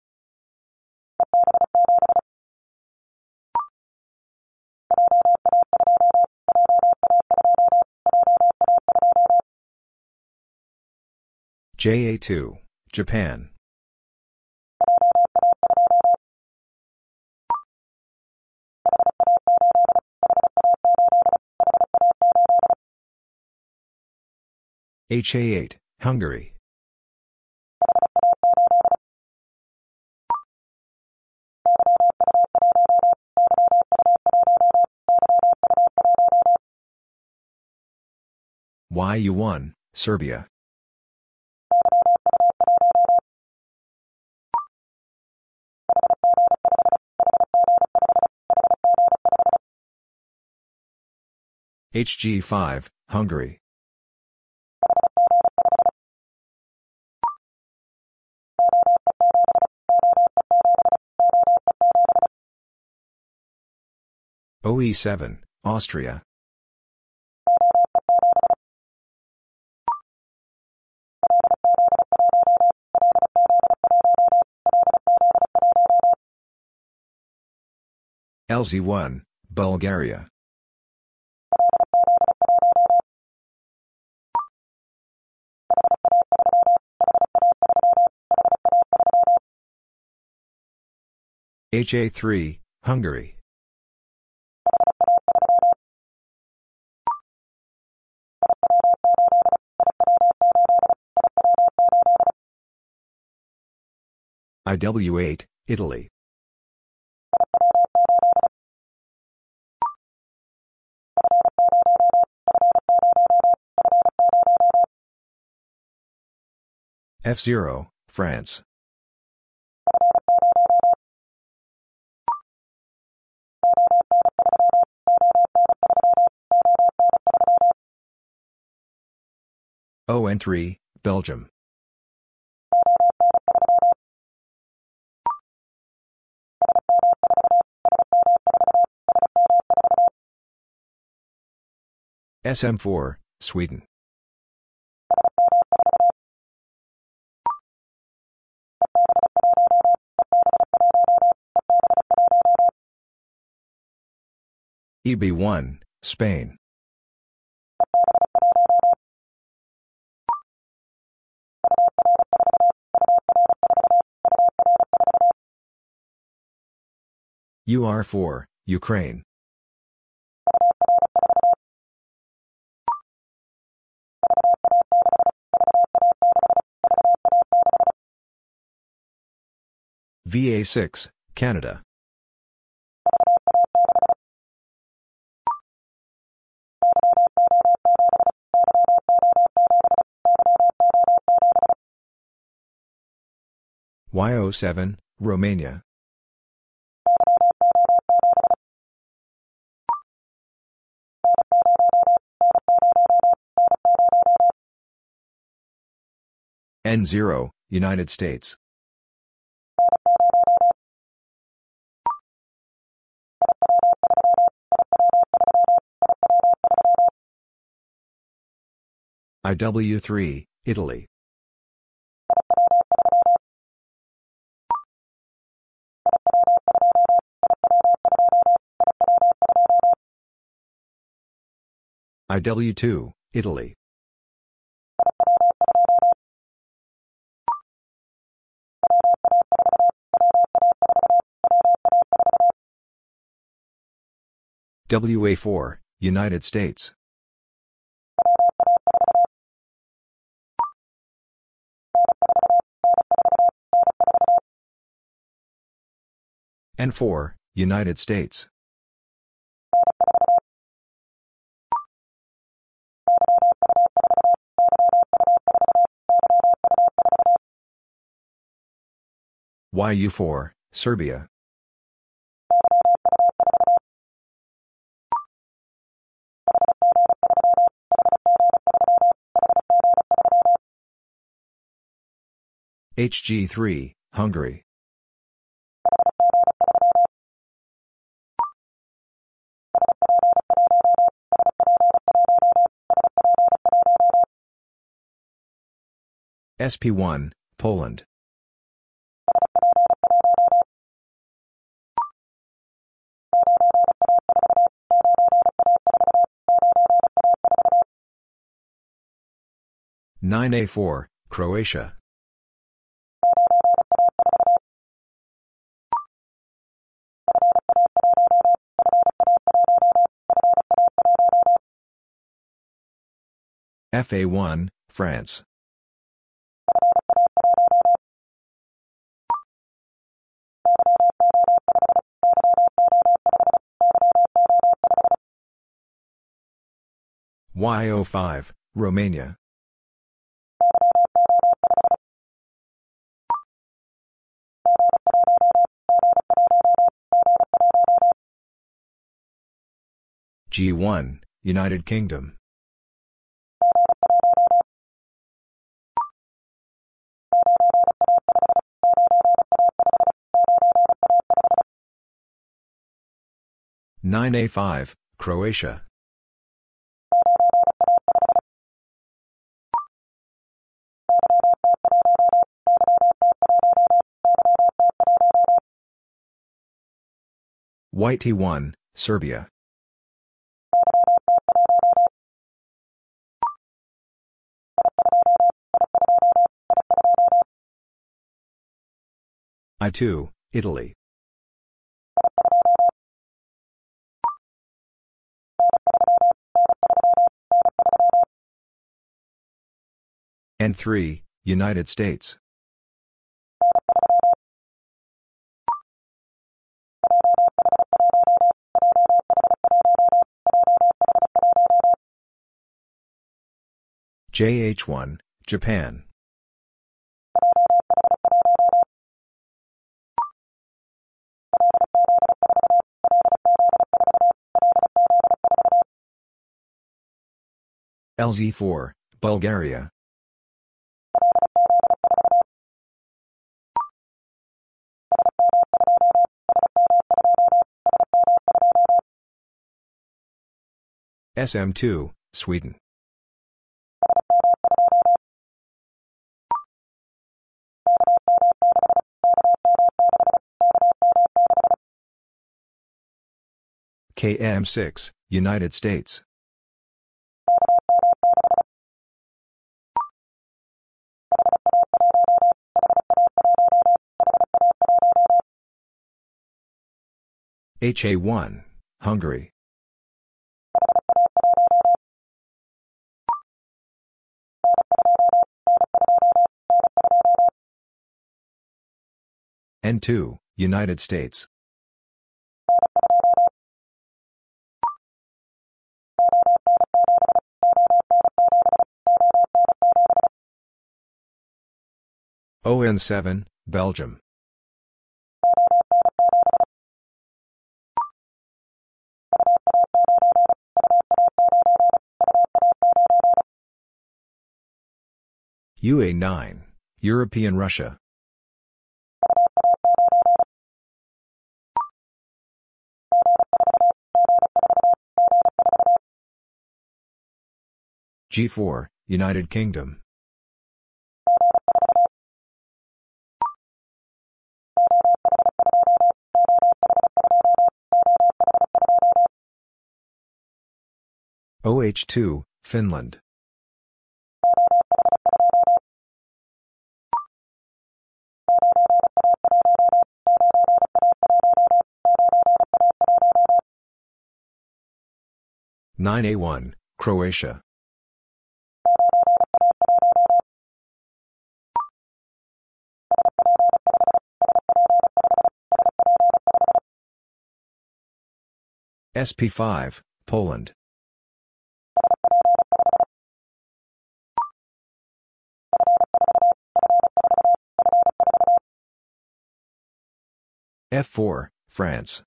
JA2, Japan. HA8, Hungary. YU1, Serbia. HG5, Hungary. OE7, Austria. LZ1, Bulgaria. HA3, Hungary. IW8, Italy. F0, France. ON3, Belgium. SM4, Sweden. EB1, Spain. UR4, Ukraine. VA6, Canada. YO7, Romania. N0, United States. IW3, Italy. IW2, Italy. WA4, United States. N4, United States. YU4, Serbia. HG3, Hungary. SP1, Poland. Nine A four, Croatia. FA1, France. YO5, Romania. G1, United Kingdom. Nine A five, Croatia. YT1, Serbia. I2, Italy. N3, United States. JH1, Japan. LZ4, Bulgaria. SM2, Sweden. KM6, United States. HA1, Hungary. N2, United States. ON7, Belgium. UA9, European Russia. G4, United Kingdom. OH2, Finland. Nine A one, Croatia. SP5, Poland. F4, France.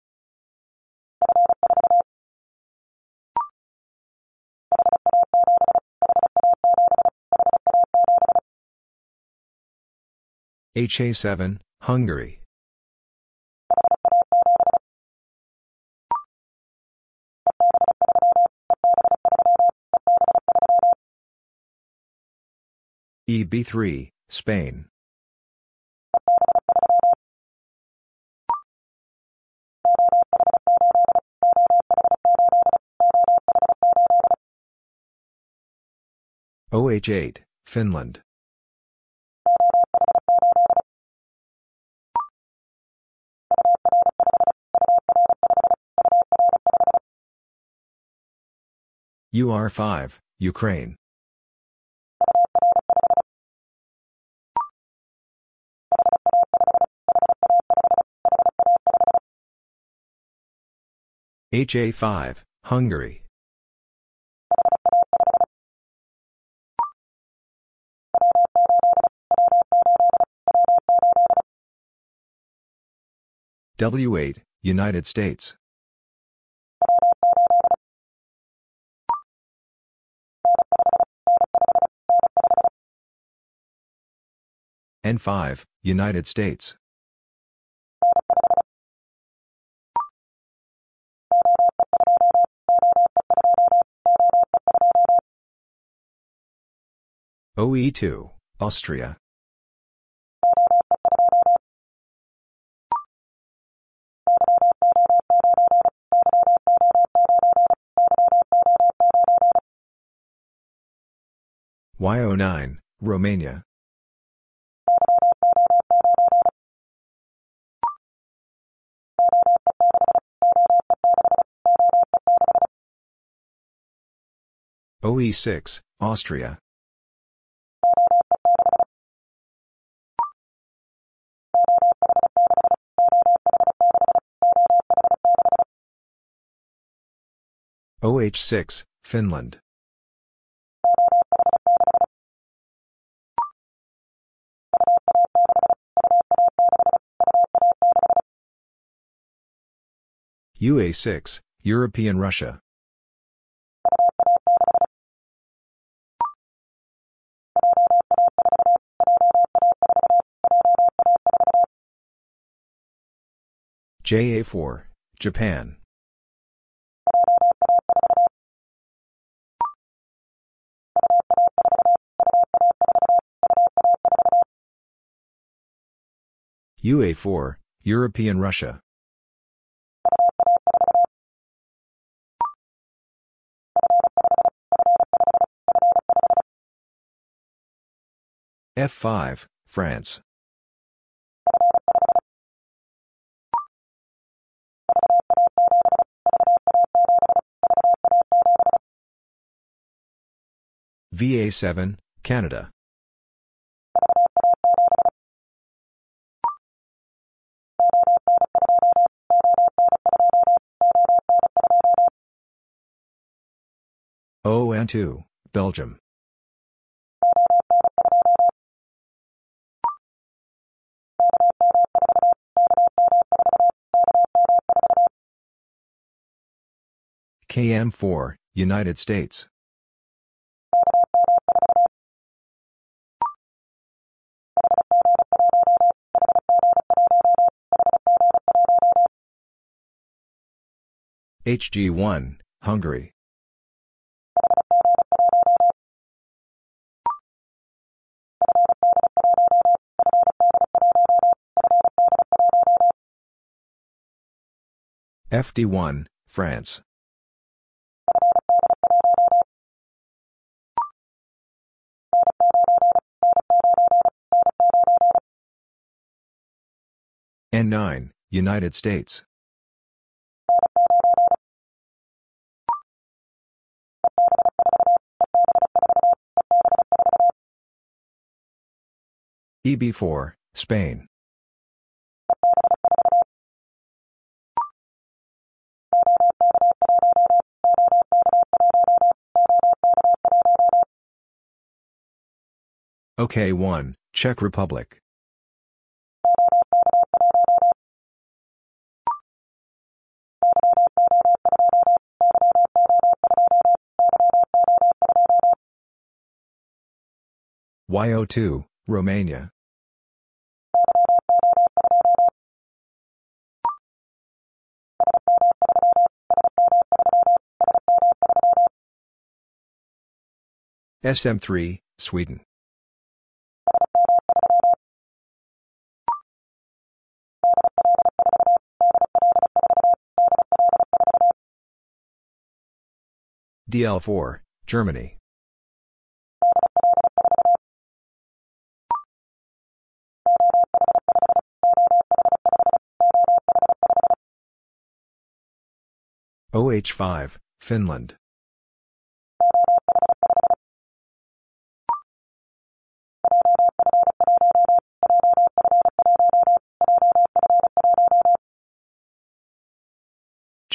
HA7, Hungary. EB3, Spain. OH8, Finland. UR5, Ukraine. HA5, Hungary. W8, United States. N5, United States. OE2, Austria. YO9, Romania. OE6, Austria. OH6, Finland. UA6, European Russia. JA4, Japan. UA4, European Russia. F5, France. VA7, Canada. ON2, Belgium. KM4, United States. HG1, Hungary. FD1, France. N9, United States. EB4, Spain. OK1, Czech Republic. YO2, Romania. SM3, Sweden. DL4, Germany. OH5, Finland.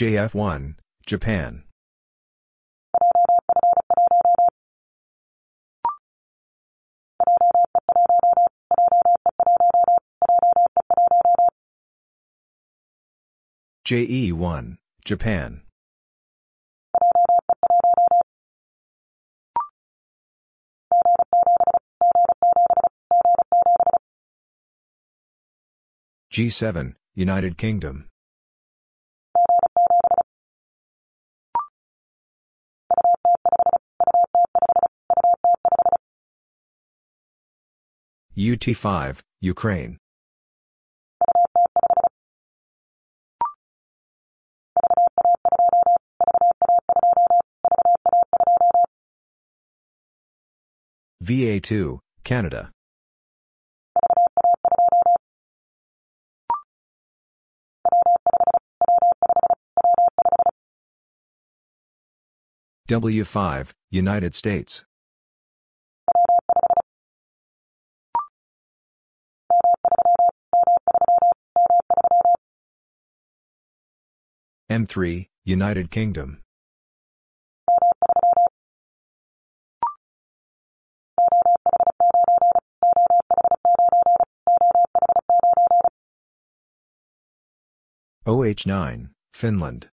JF1, Japan. JE1, Japan. G7, United Kingdom. UT5, Ukraine. VA2, Canada. W5, United States. M3, United Kingdom. OH9, Finland.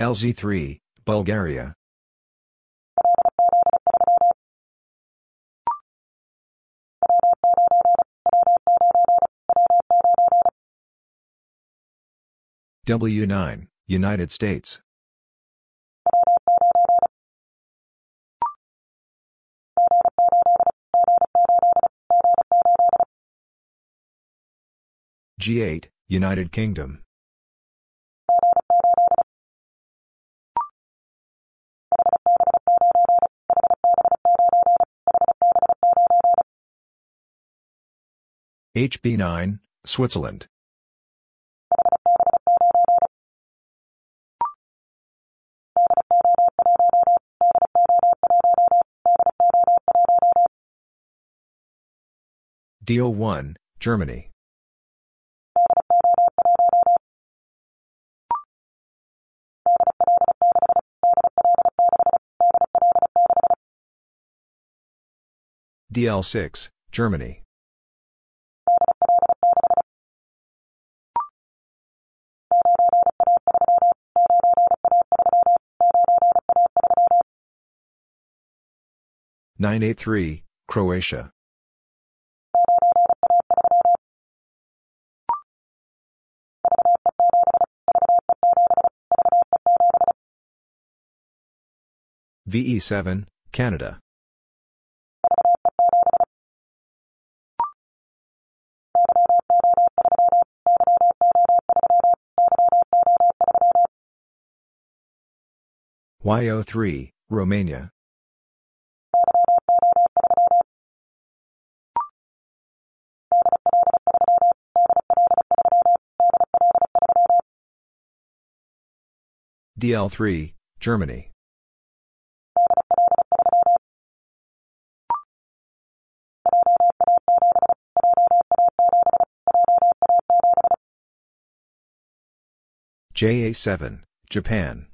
LZ3, Bulgaria. W9, United States. G8, United Kingdom. HB9, Switzerland. DO1, Germany. DL6, Germany. Nine A three, Croatia. VE7, Canada. YO3, Romania. DL3, Germany. JA7, Japan.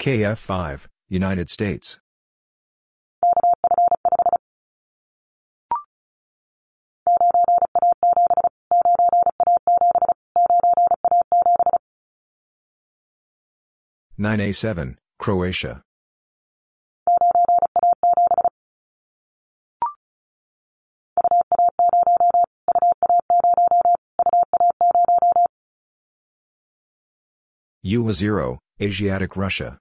KF5, United States. Nine A seven, Croatia. UA 0, Asiatic Russia.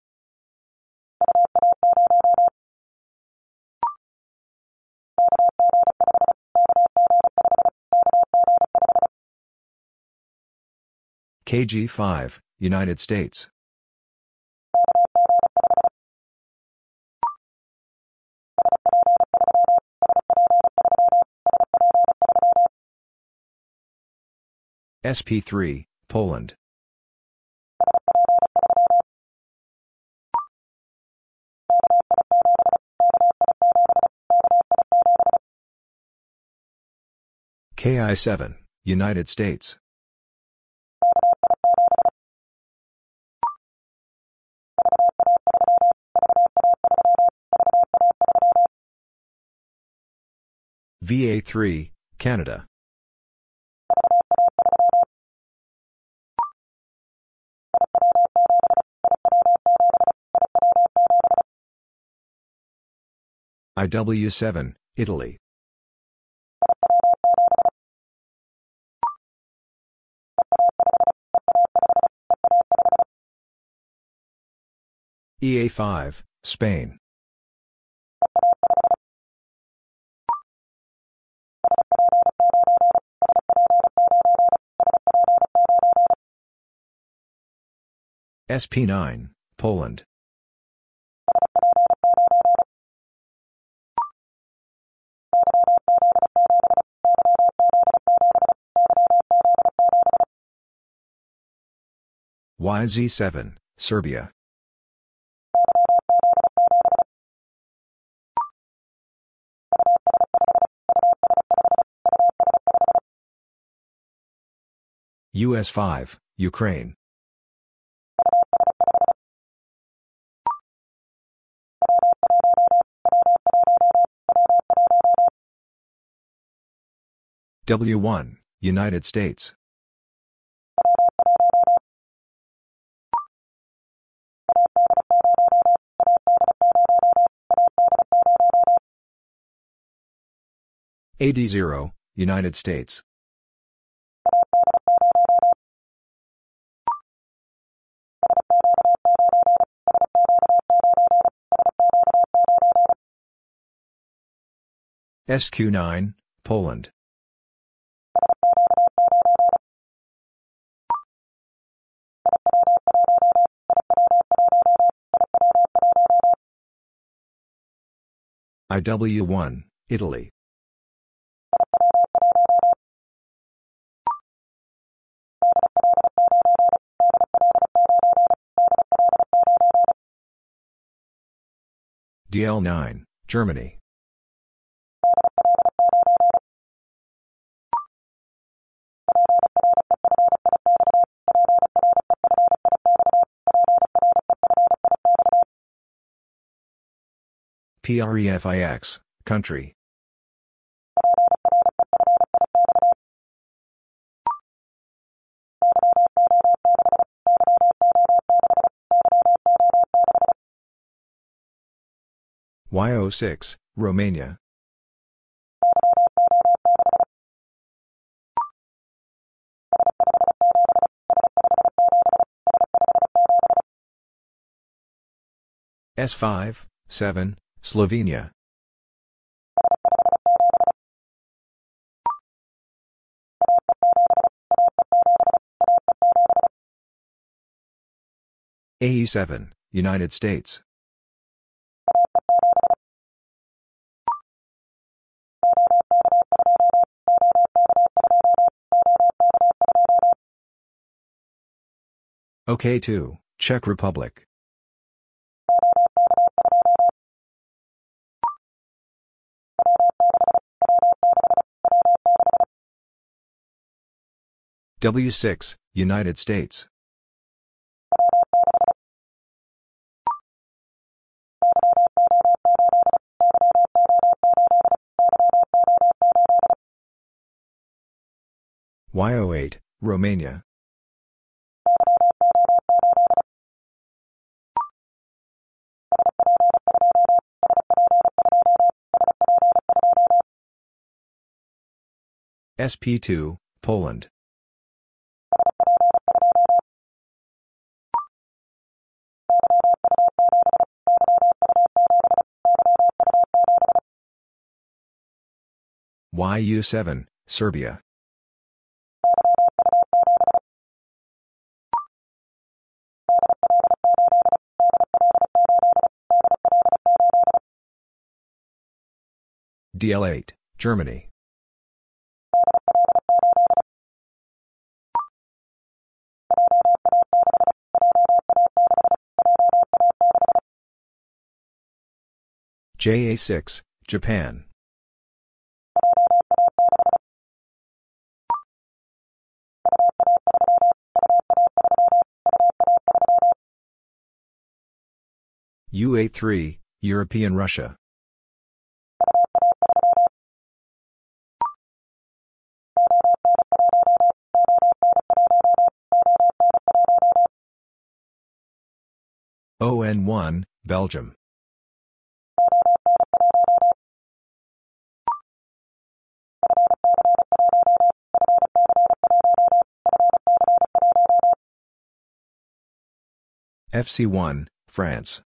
KG5, United States. SP3, Poland. KI7, United States. VA3, Canada. IW7, Italy. EA5, Spain. SP9, Poland. YZ7, Serbia. US 5, Ukraine. W1, United States. AD0, United States. SQ9, Poland. IW1, Italy. DL9, Germany. PREFIX, country. YO6, Romania. S5, 7, Slovenia. AE7, United States. OK2, Czech Republic. W6, United States. YO8, Romania. SP2, Poland. YU7, Serbia. DL8, Germany. JA6, Japan. UA3, European Russia. ON1, Belgium. FC1, France.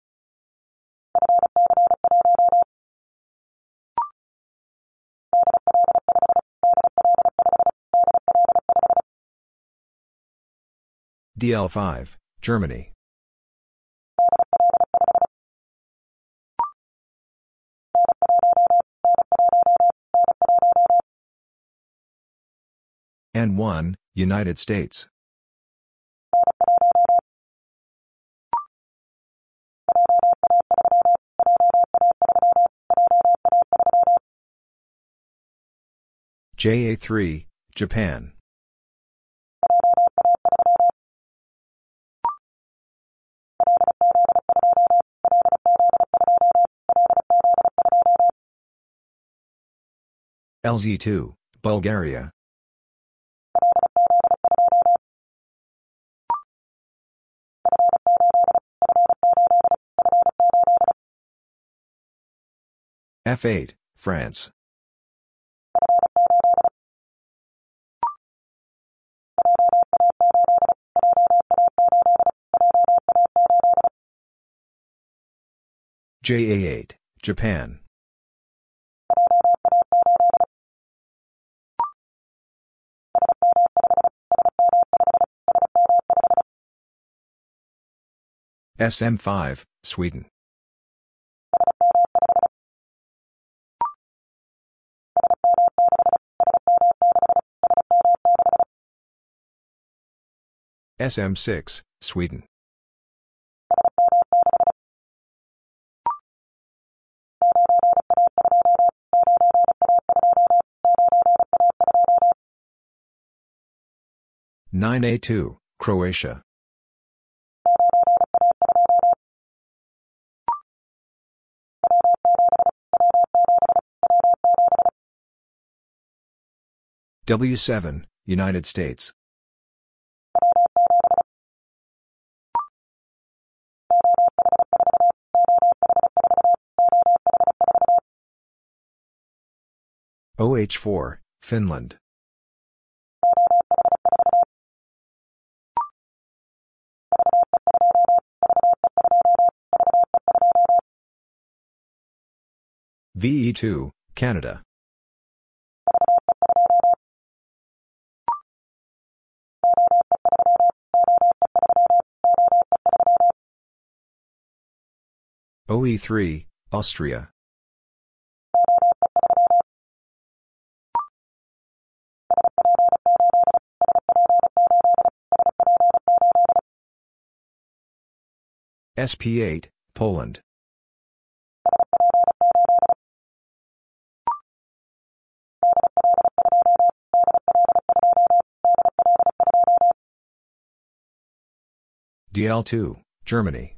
DL5, Germany. N1, United States. JA3, Japan. LZ2, Bulgaria. F8, France. JA8, Japan. SM5, Sweden. SM6, Sweden. Nine A two, Croatia. W7, United States. OH4, Finland. VE2, Canada. OE3, Austria. SP8, Poland. DL2, Germany.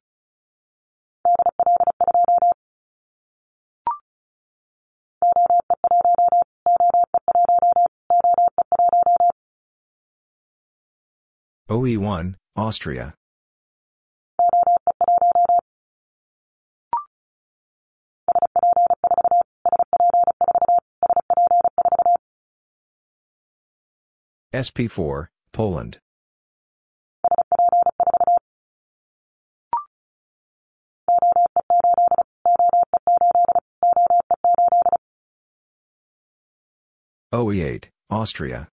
OE1, Austria. SP4, Poland. OE8, Austria.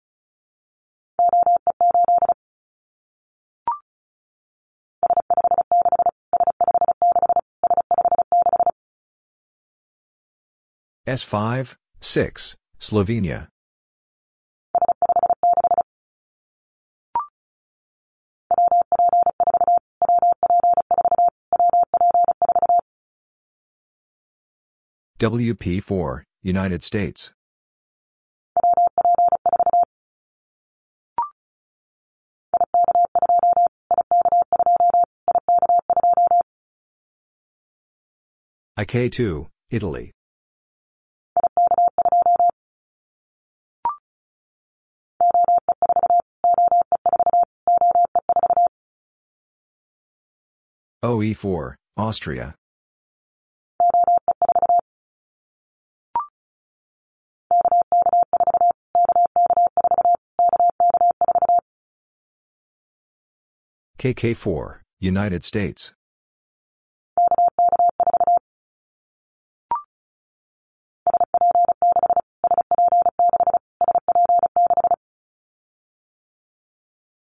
S5, 6, Slovenia. WP4, United States. IK2, Italy. OE4, Austria. KK4, United States.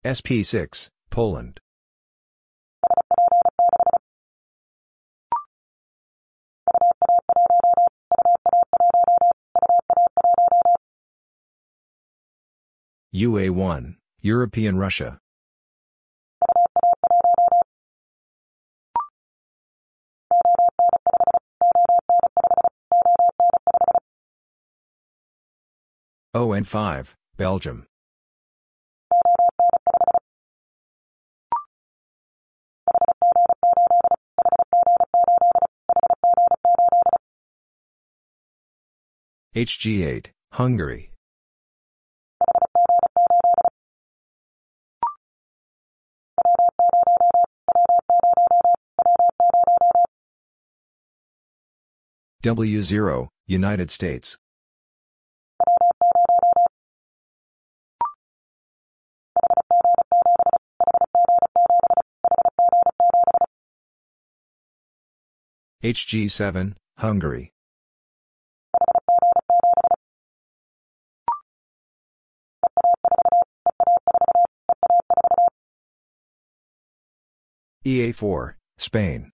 SP6, Poland. UA1, European Russia. ON5, Belgium. HG8, Hungary. W0, United States. HG7, Hungary. EA4, Spain.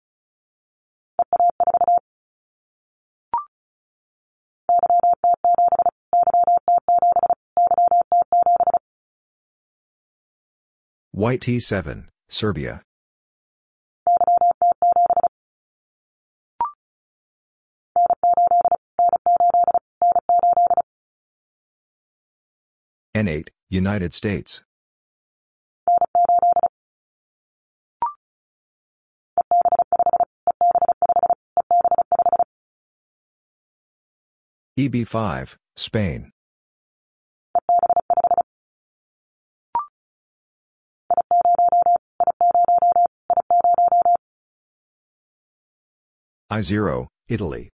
YT7, Serbia. N8, United States. EB5, Spain. I0, Italy.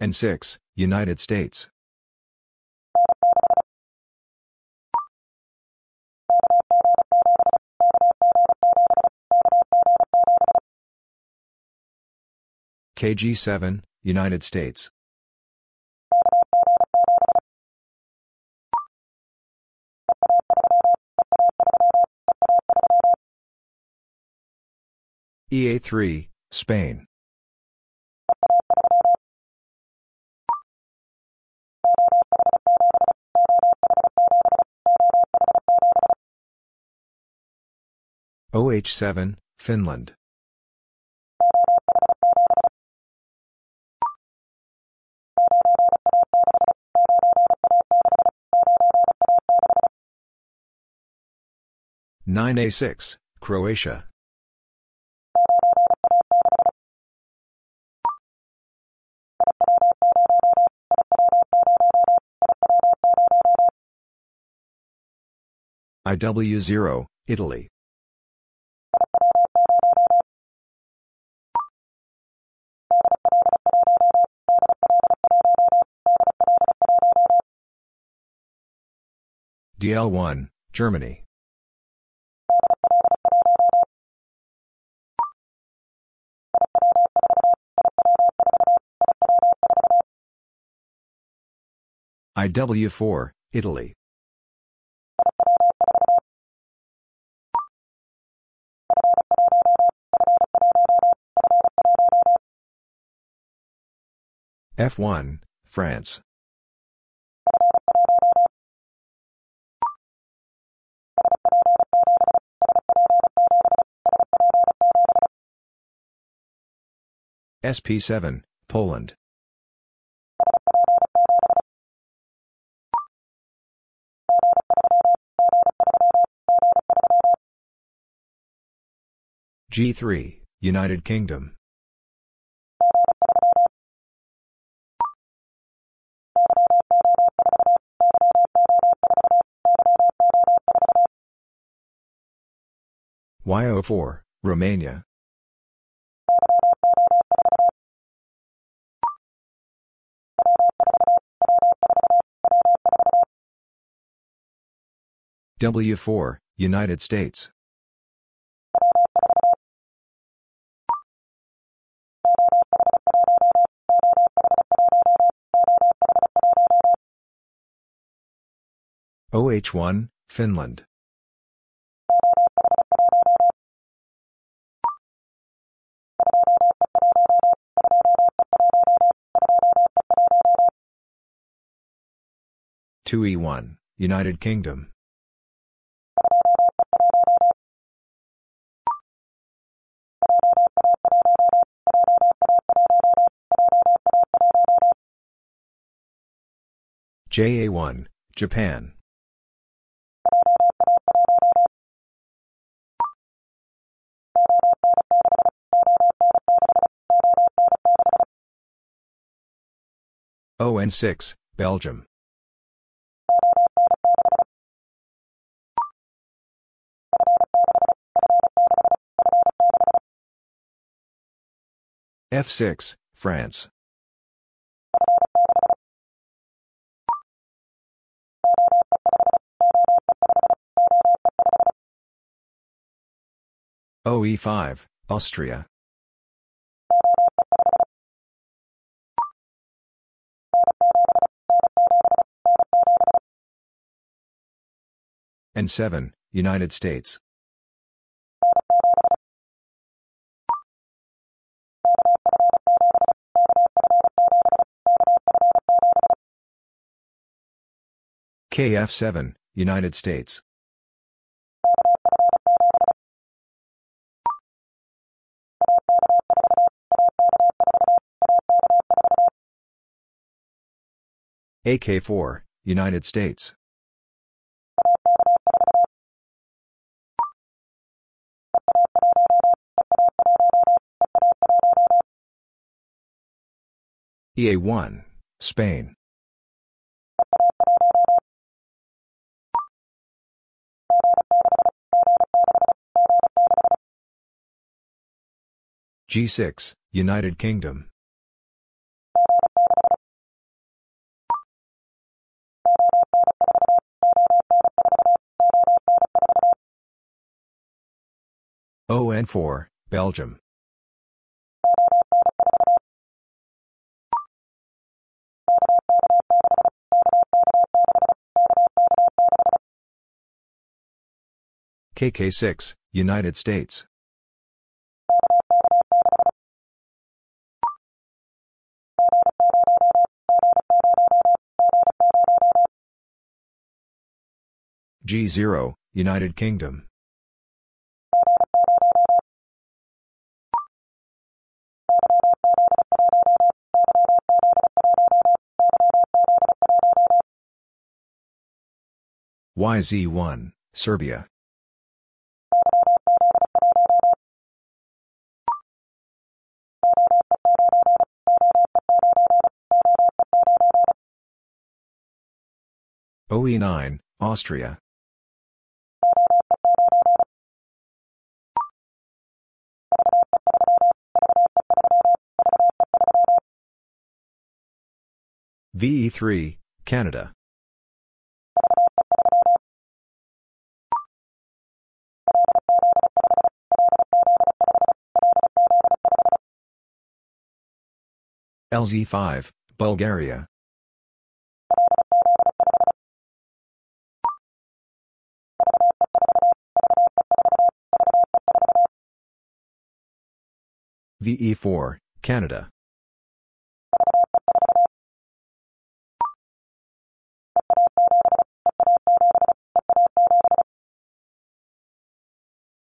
N6, United States. KG7, United States. EA3, Spain. OH7, Finland. Nine A six, Croatia. IW0, Italy. DL1, Germany. IW4, Italy. F1, France. SP7, Poland. G3, United Kingdom. YO4, Romania. W4, United States. OH1, Finland. Two E one, United Kingdom. JA1, Japan. ON6, Belgium. F6, France. OE5, Austria. N7, United States. KF7, United States. AK4, United States. EA1, Spain. G6, United Kingdom. ON4, Belgium. KK6, United States. G0, United Kingdom. YZ1, Serbia. OE9, Austria. VE3, Canada. LZ5, Bulgaria. VE4, Canada.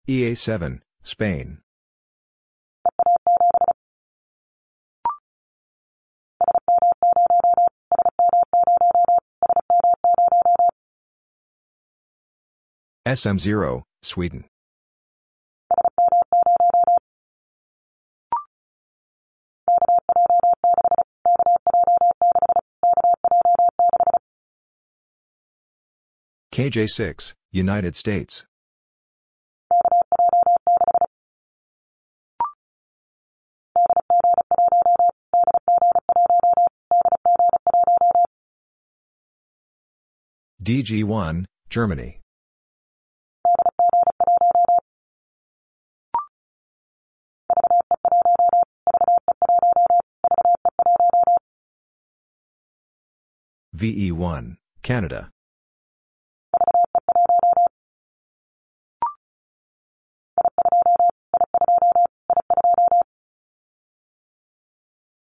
EA7, Spain. SM0, Sweden. KJ6, United States. DG1, Germany. VE1, Canada.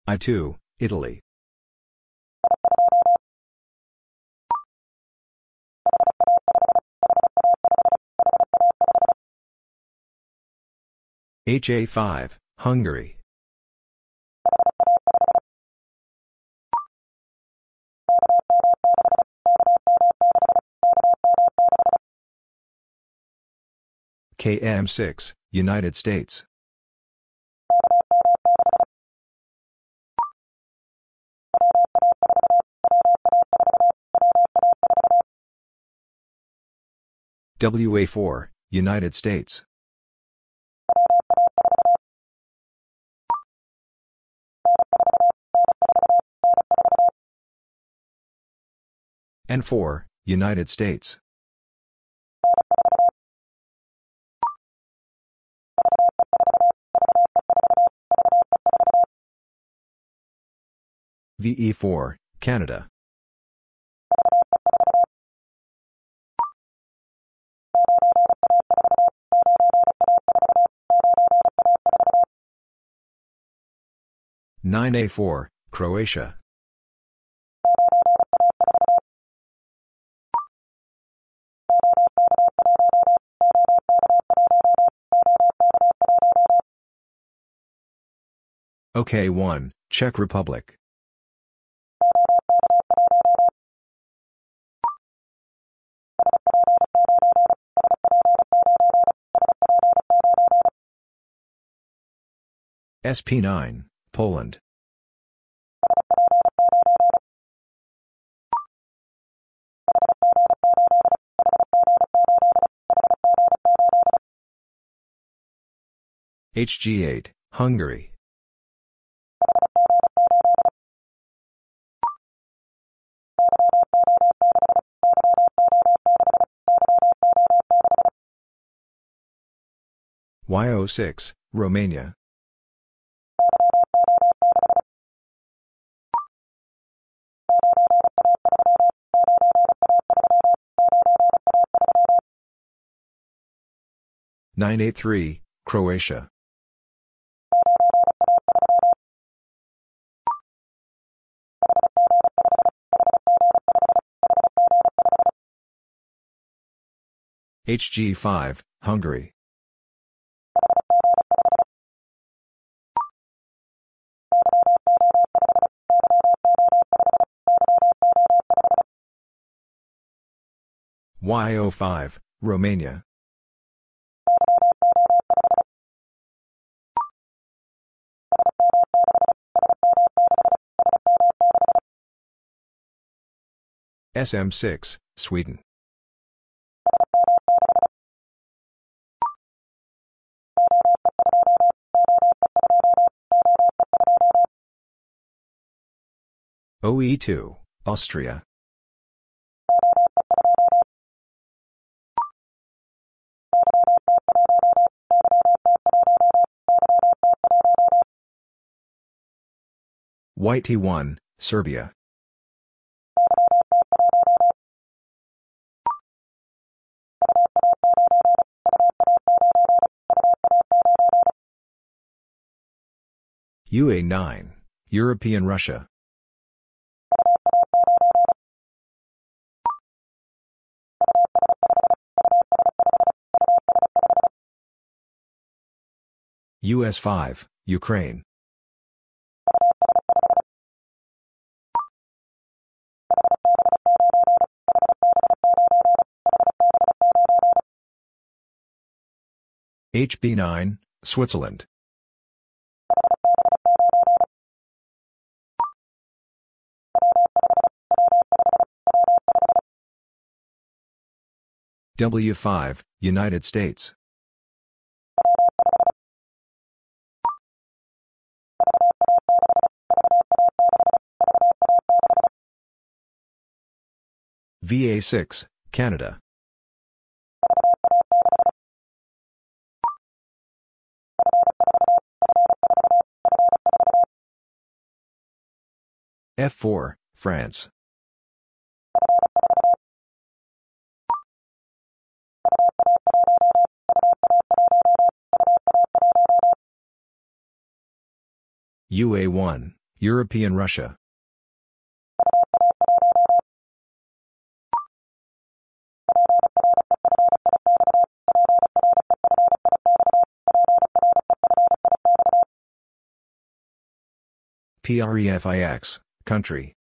I2, Italy. HA5, Hungary. KM6, United States. WA4, United States. N4, United States. VE4, Canada. Nine A four, Croatia. OK1, Czech Republic. SP9, Poland. HG8, Hungary. YO6, Romania. Nine A three, Croatia. HG5, Hungary. YO5, Romania. SM6, Sweden. OE2, Austria. YT1, Serbia. UA9, European Russia. US 5, Ukraine. HB9, Switzerland. W5, United States. VA6, Canada. F4, France. UA1, European Russia. PREFIX, country.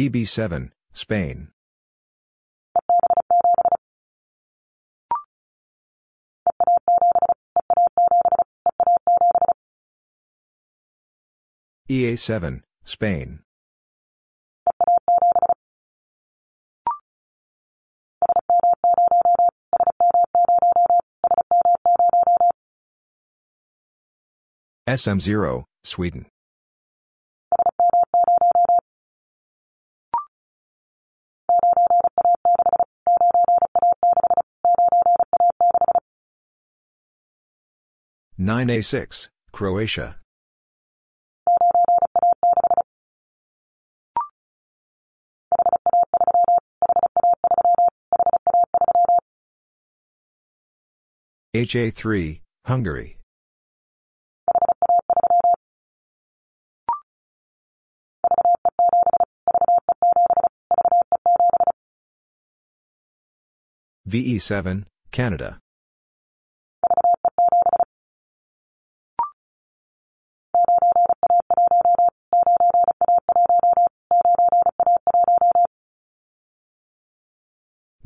EB7, Spain. EA7, Spain. SM0, Sweden. Nine A six, Croatia. HA three, Hungary. VE7, Canada.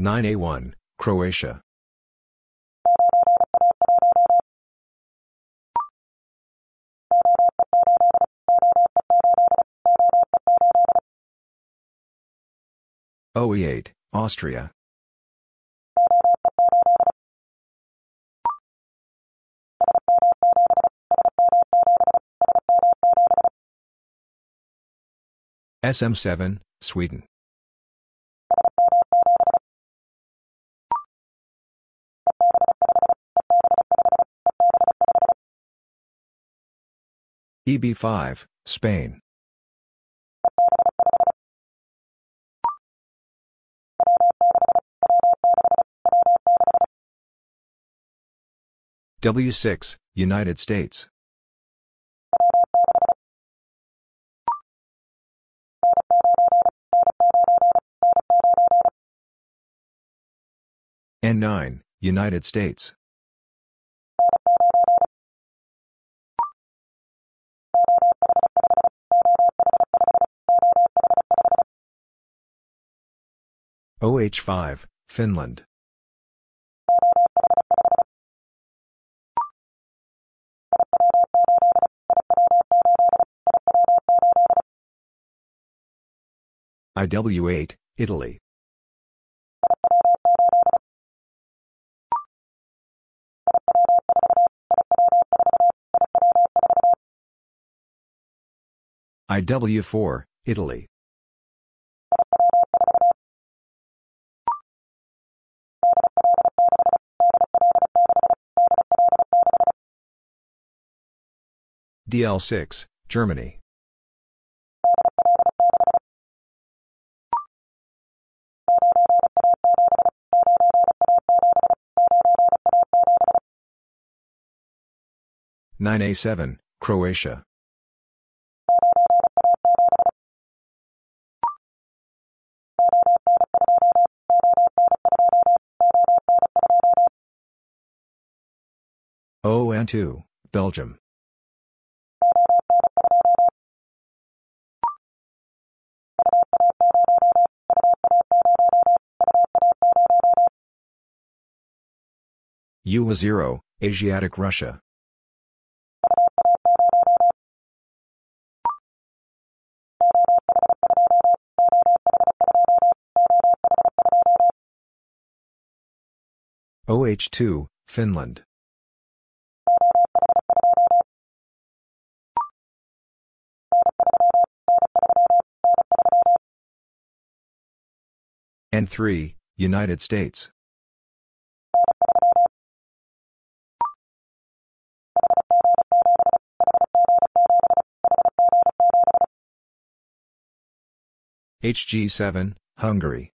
Nine A one, Croatia. OE8, Austria. SM7, Sweden. EB5, Spain. W6, United States. N9, United States. OH5, Finland. IW8, Italy. IW4, Italy. DL6, Germany. Nine A seven, Croatia. ON2, Belgium. UA0, Asiatic Russia. OH2, Finland. N3, United States. HG7, Hungary.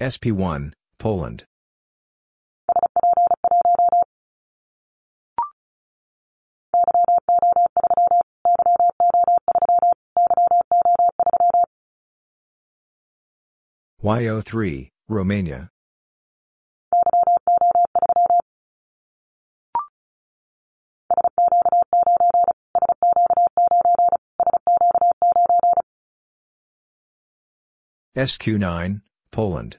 SP1, Poland. YO3, Romania. SQ9, Poland.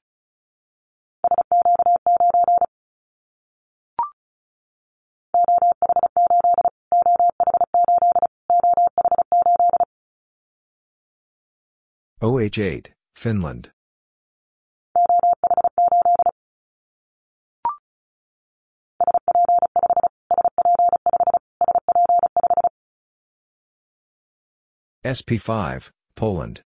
OH8, Finland. SP5, Poland.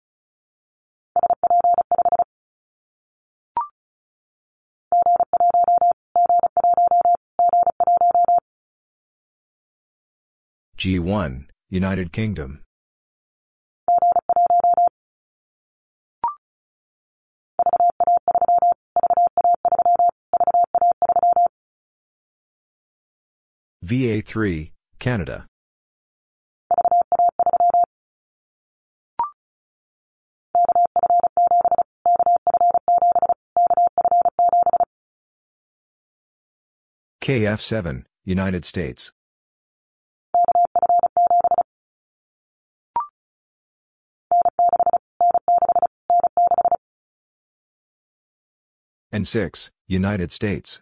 G1, United Kingdom. VA3, Canada. KF7, United States. N6, United States.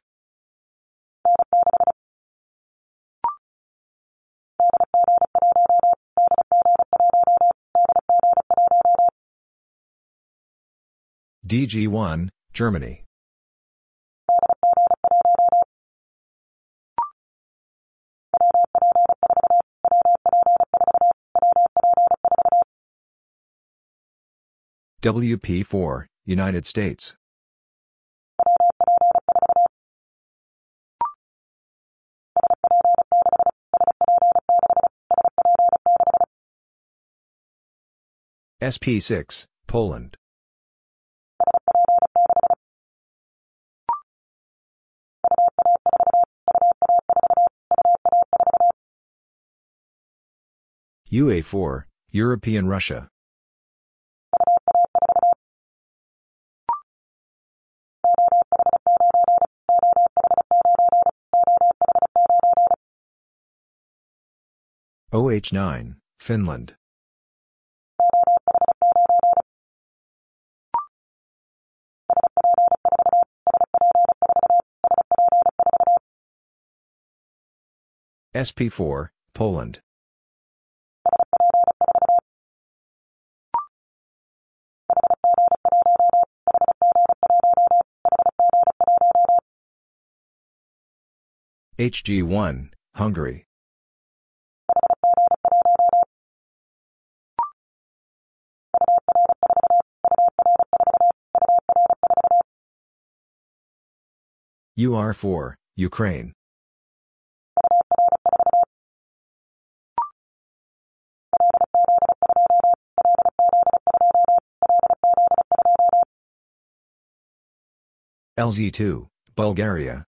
DG1, Germany. WP4, United States. SP6, Poland. UA4, European Russia. OH9, Finland. SP4, Poland. HG1, Hungary. UR4, Ukraine. LZ2, Bulgaria.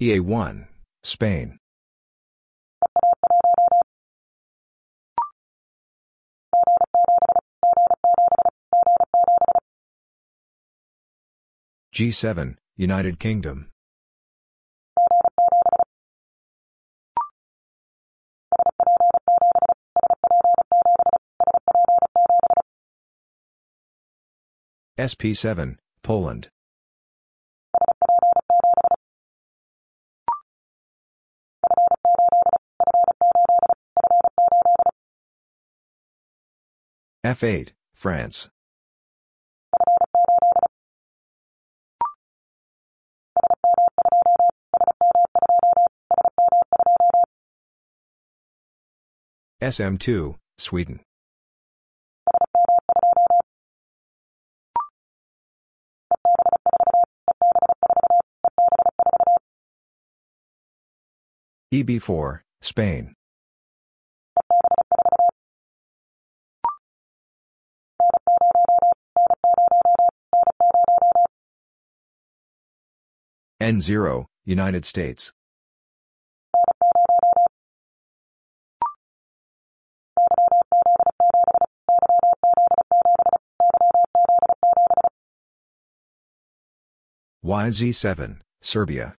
EA1, Spain. G7, United Kingdom. SP7, Poland. F8, France. SM2, Sweden. EB4, Spain. N0, United States. YZ7, Serbia.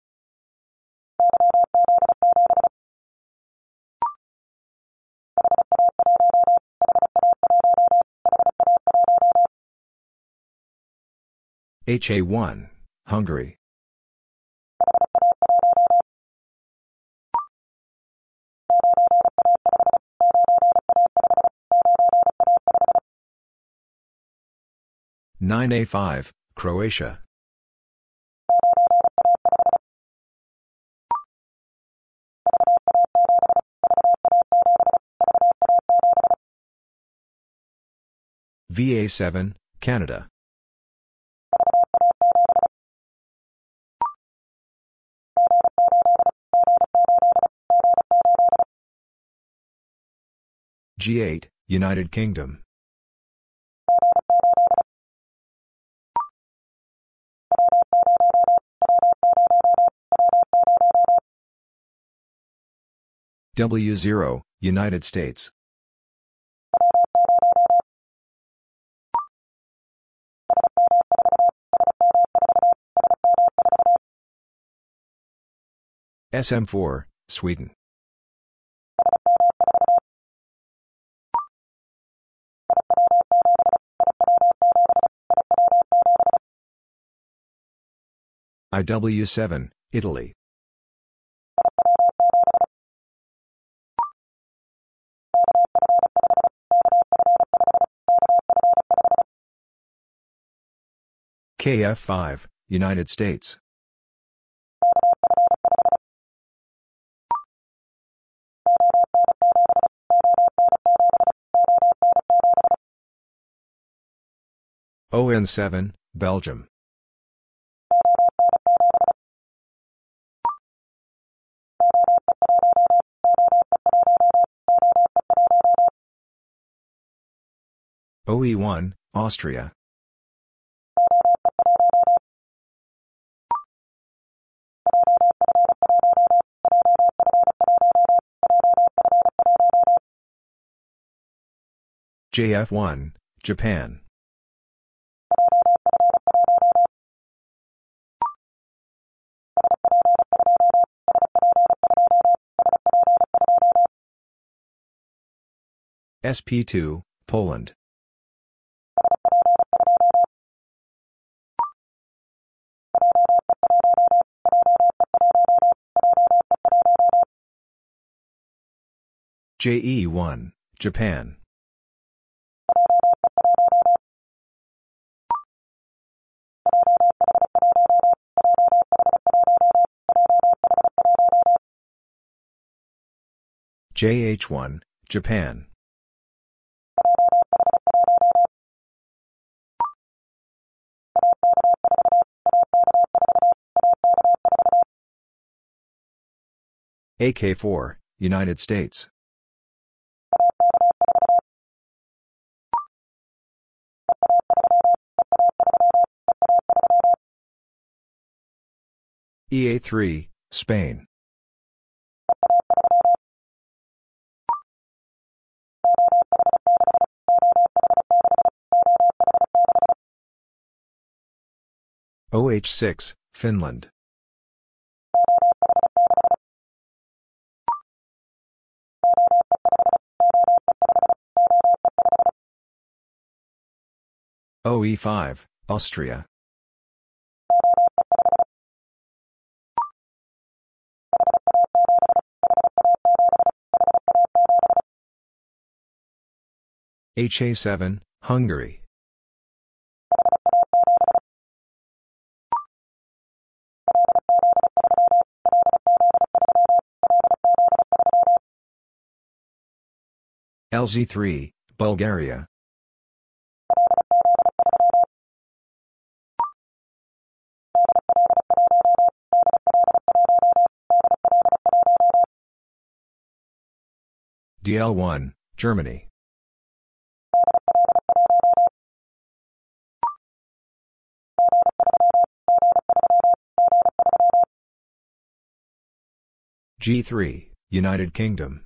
HA1, Hungary. Nine A five, Croatia. VA7, Canada. G8, United Kingdom. W0, United States. SM4, Sweden. IW7, Italy. KF5, United States. ON7, Belgium. OE1, Austria. JF1, Japan. SP2, Poland. JE1, Japan. JH1, Japan. AK-4, United States. EA-3, Spain. OH-6, Finland. OE5, Austria. HA7, Hungary. LZ3, Bulgaria. DL1, Germany. G3, United Kingdom.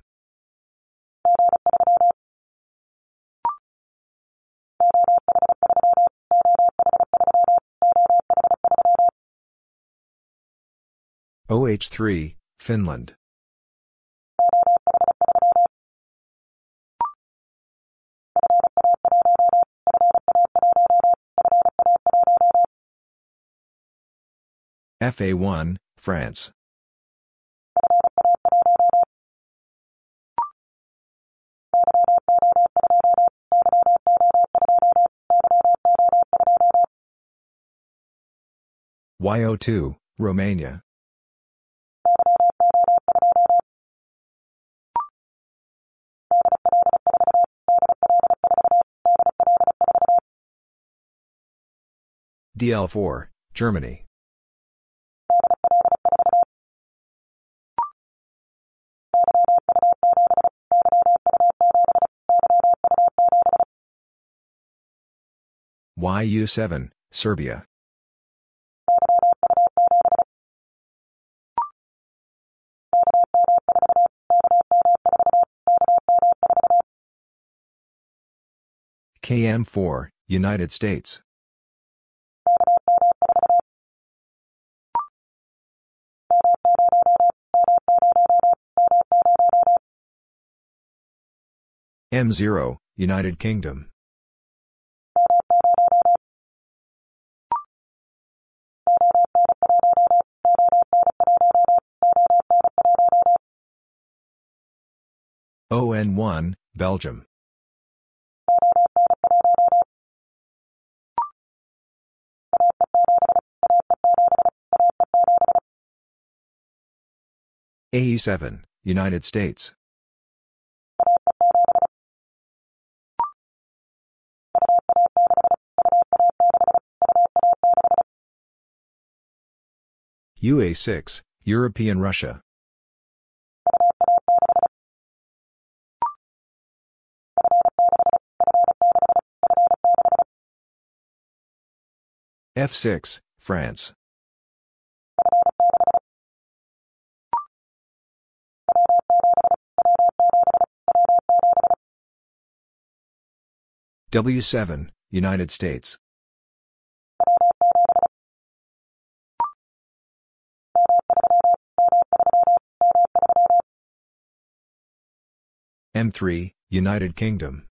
OH3, Finland. FA1, France. YO2, Romania. DL4, Germany. YU7, Serbia. KM4, United States. M0, United Kingdom. ON1, Belgium. AE7, United States. UA6, European Russia. F6, France. W7, United States. M3, United Kingdom.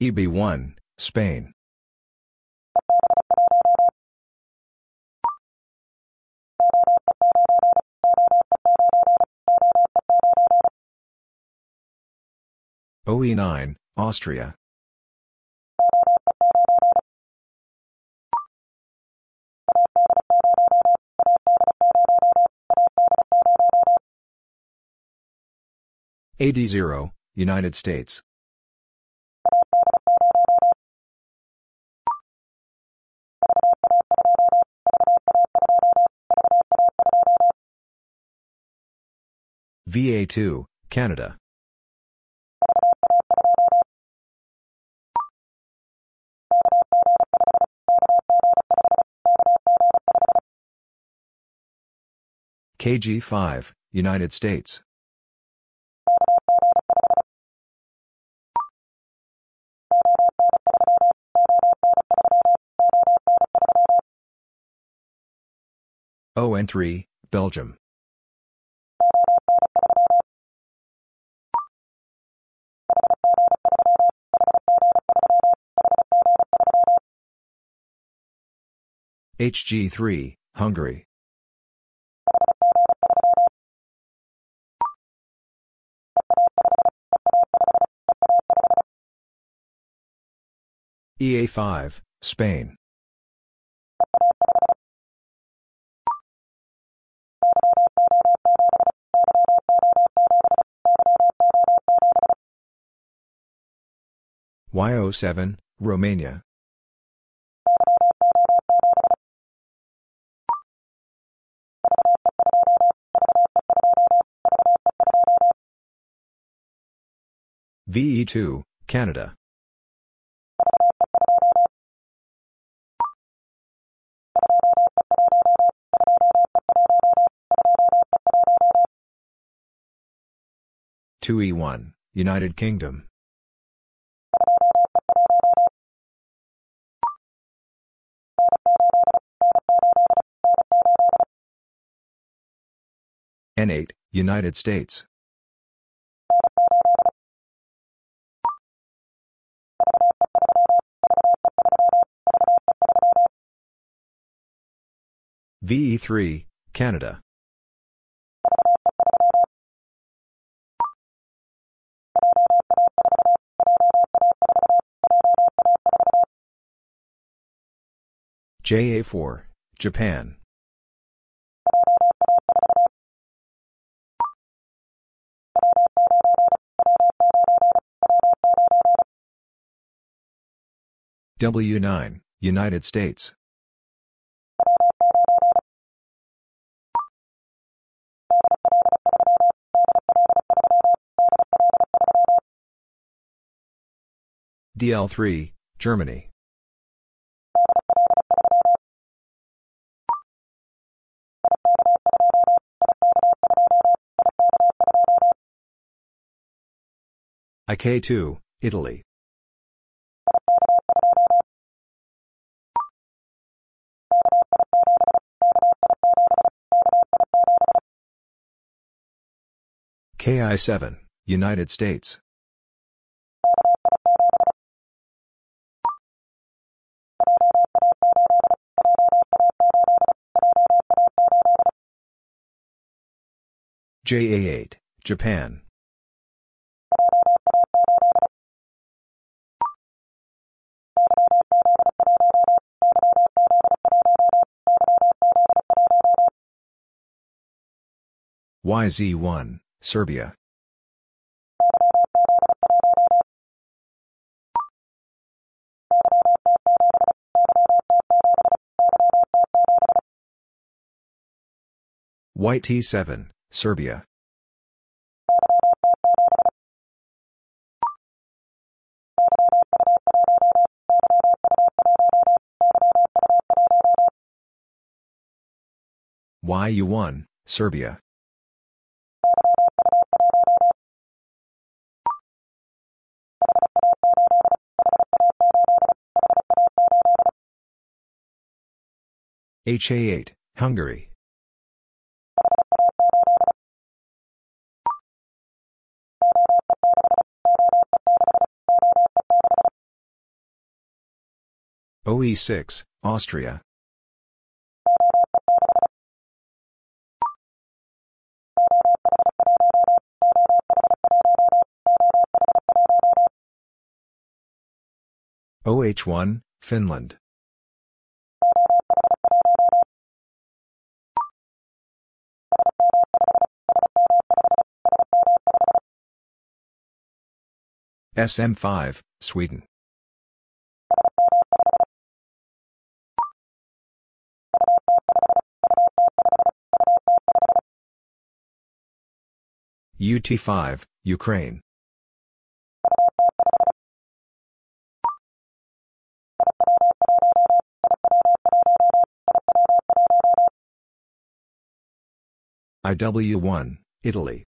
EB1, Spain. OE9, Austria. AD0, United States. VA2, Canada. KG5, United States. ON3, Belgium. HG3, Hungary. EA5, Spain. YO7, Romania. VE2, Canada. Two E one, United Kingdom. N8, United States. VE3, Canada. JA4, Japan. W9, United States. DL3, Germany. IK2, Italy. KI7, United States. JA8, Japan. YZ1, Serbia. YT7, Serbia. YU1, Serbia. HA8, Hungary. OE6, Austria. OH1, Finland. SM5, Sweden. UT5, Ukraine. IW1, Italy.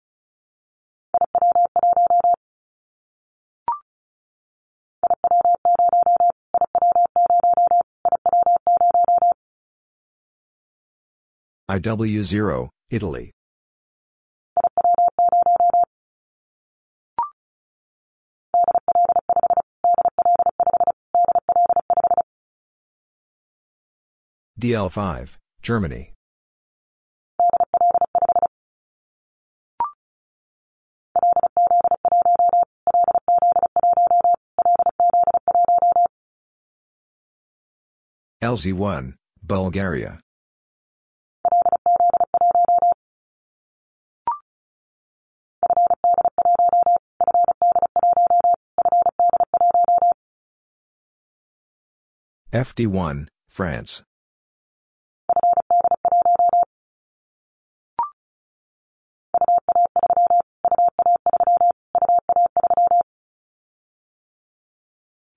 IW0, Italy. DL5, Germany. LZ1, Bulgaria. FD1, France.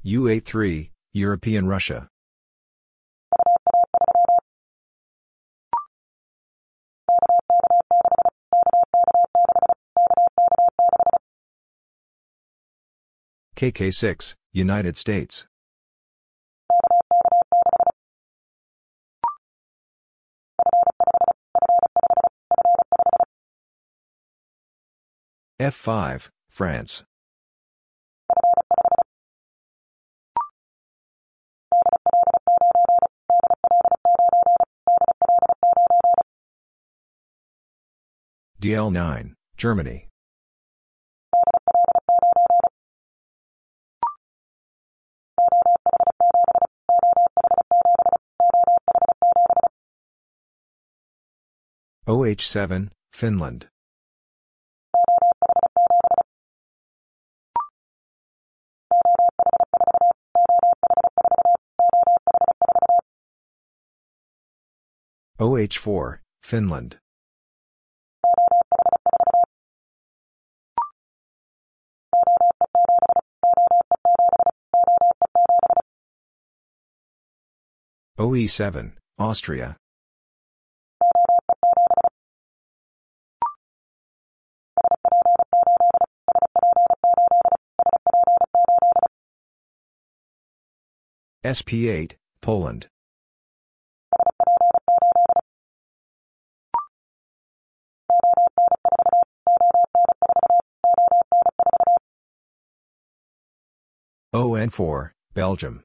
UA3, European Russia. KK6, United States. F5, France. DL9, Germany. OH7, Finland. OH4, Finland. OE7, Austria. SP8, Poland. ON4, Belgium.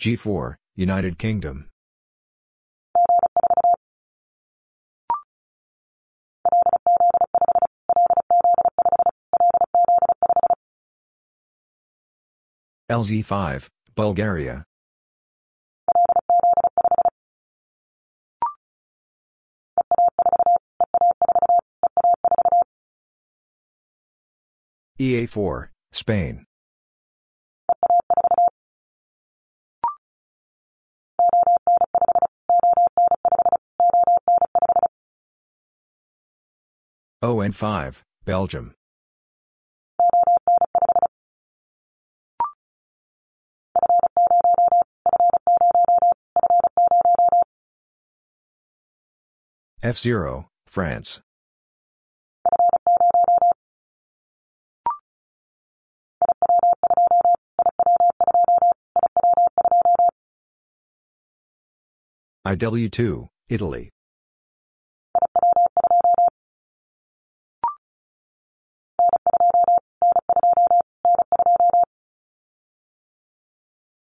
G4, United Kingdom. LZ5, Bulgaria. EA4, Spain. ON5, Belgium. F0, France. IW2, Italy.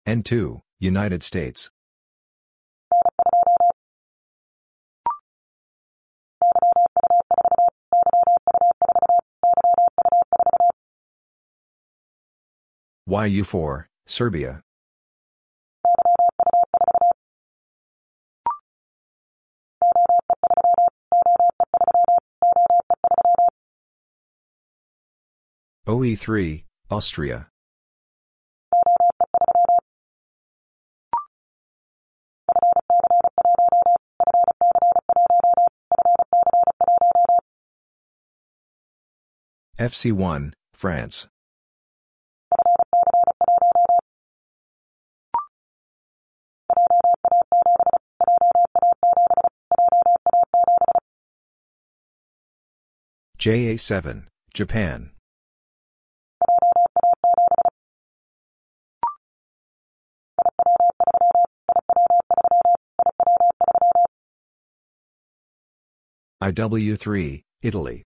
N2, United States. YU4, Serbia. OE3, Austria. FC1, France. JA7, Japan. IW3, Italy.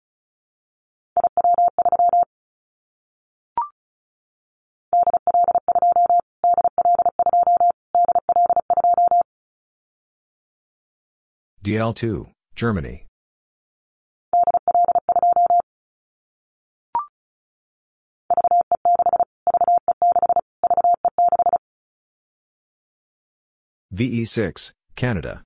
DL2, Germany. VE6, Canada.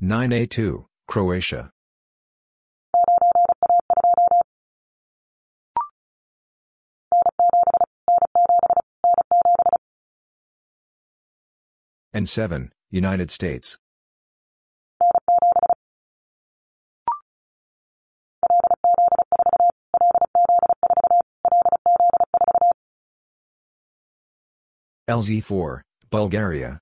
Nine A two, Croatia. And 7, United States. LZ4, Bulgaria.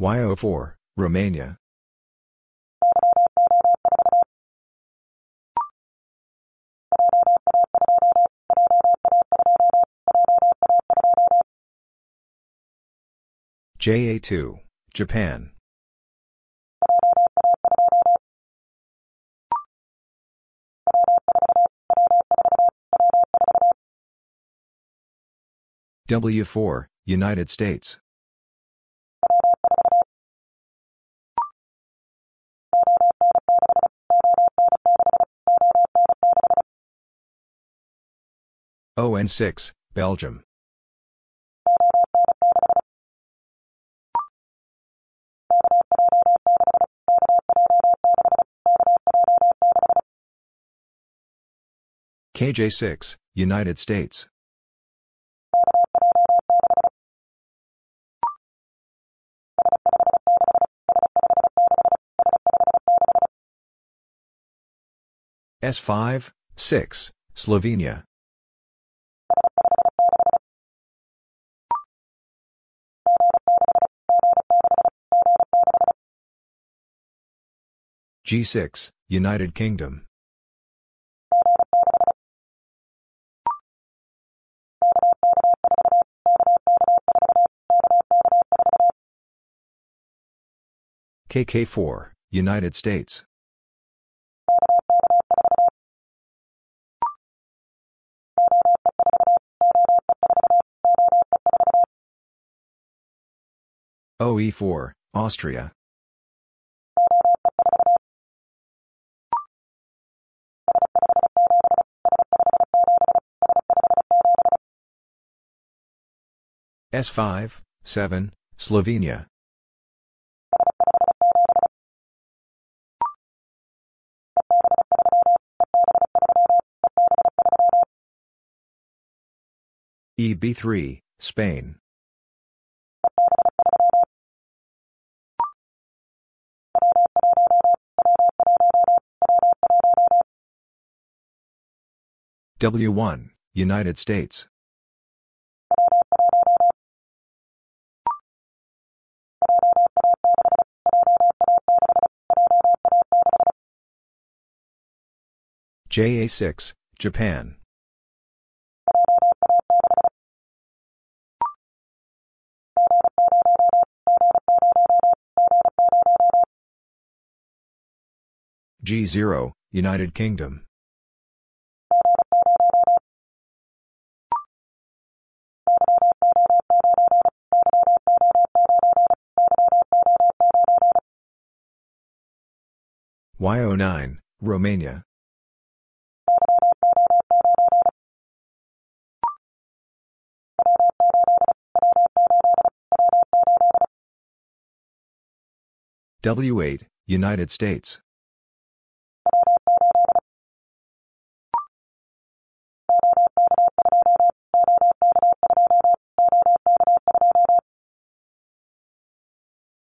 YO4, Romania. JA2, Japan. W4, United States. ON6, Belgium. KJ6, United States. S5, 6, Slovenia. G6, United Kingdom. KK4, United States. OE4, Austria. S5, 7, Slovenia. EB3, Spain. W1, United States. JA6, Japan. G0, United Kingdom. YO9, Romania. W8, United States.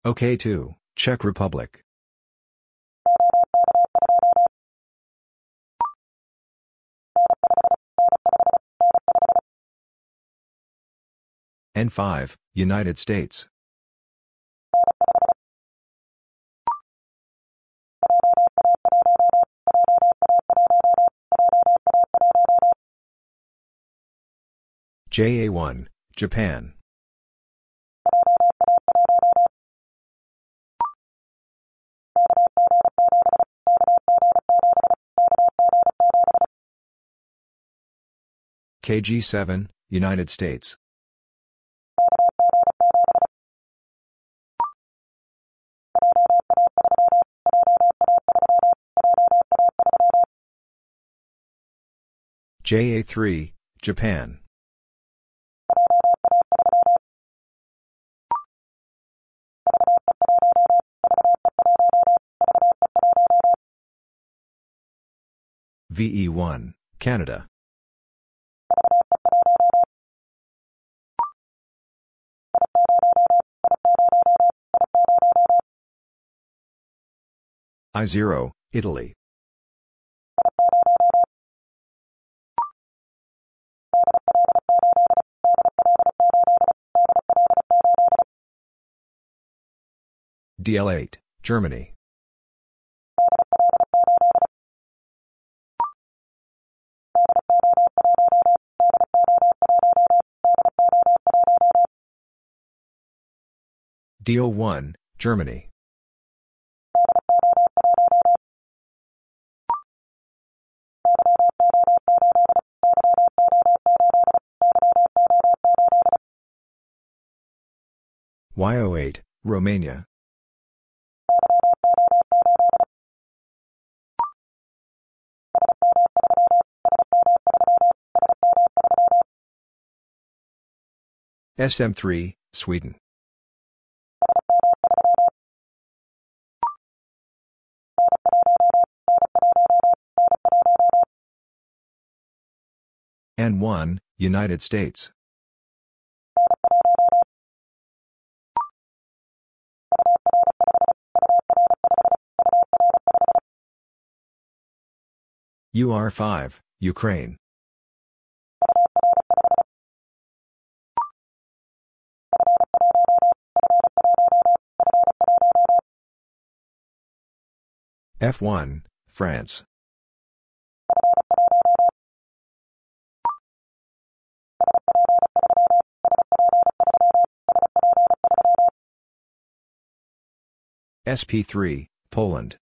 OK2, Czech Republic. N5, United States. JA1, Japan. KG7, United States. JA3, Japan. VE1, Canada. I0, Italy. DL8, Germany. DO1, Germany. YO8, Romania. SM3, Sweden. N1, United States. UR5, Ukraine. F1, France. SP3, Poland.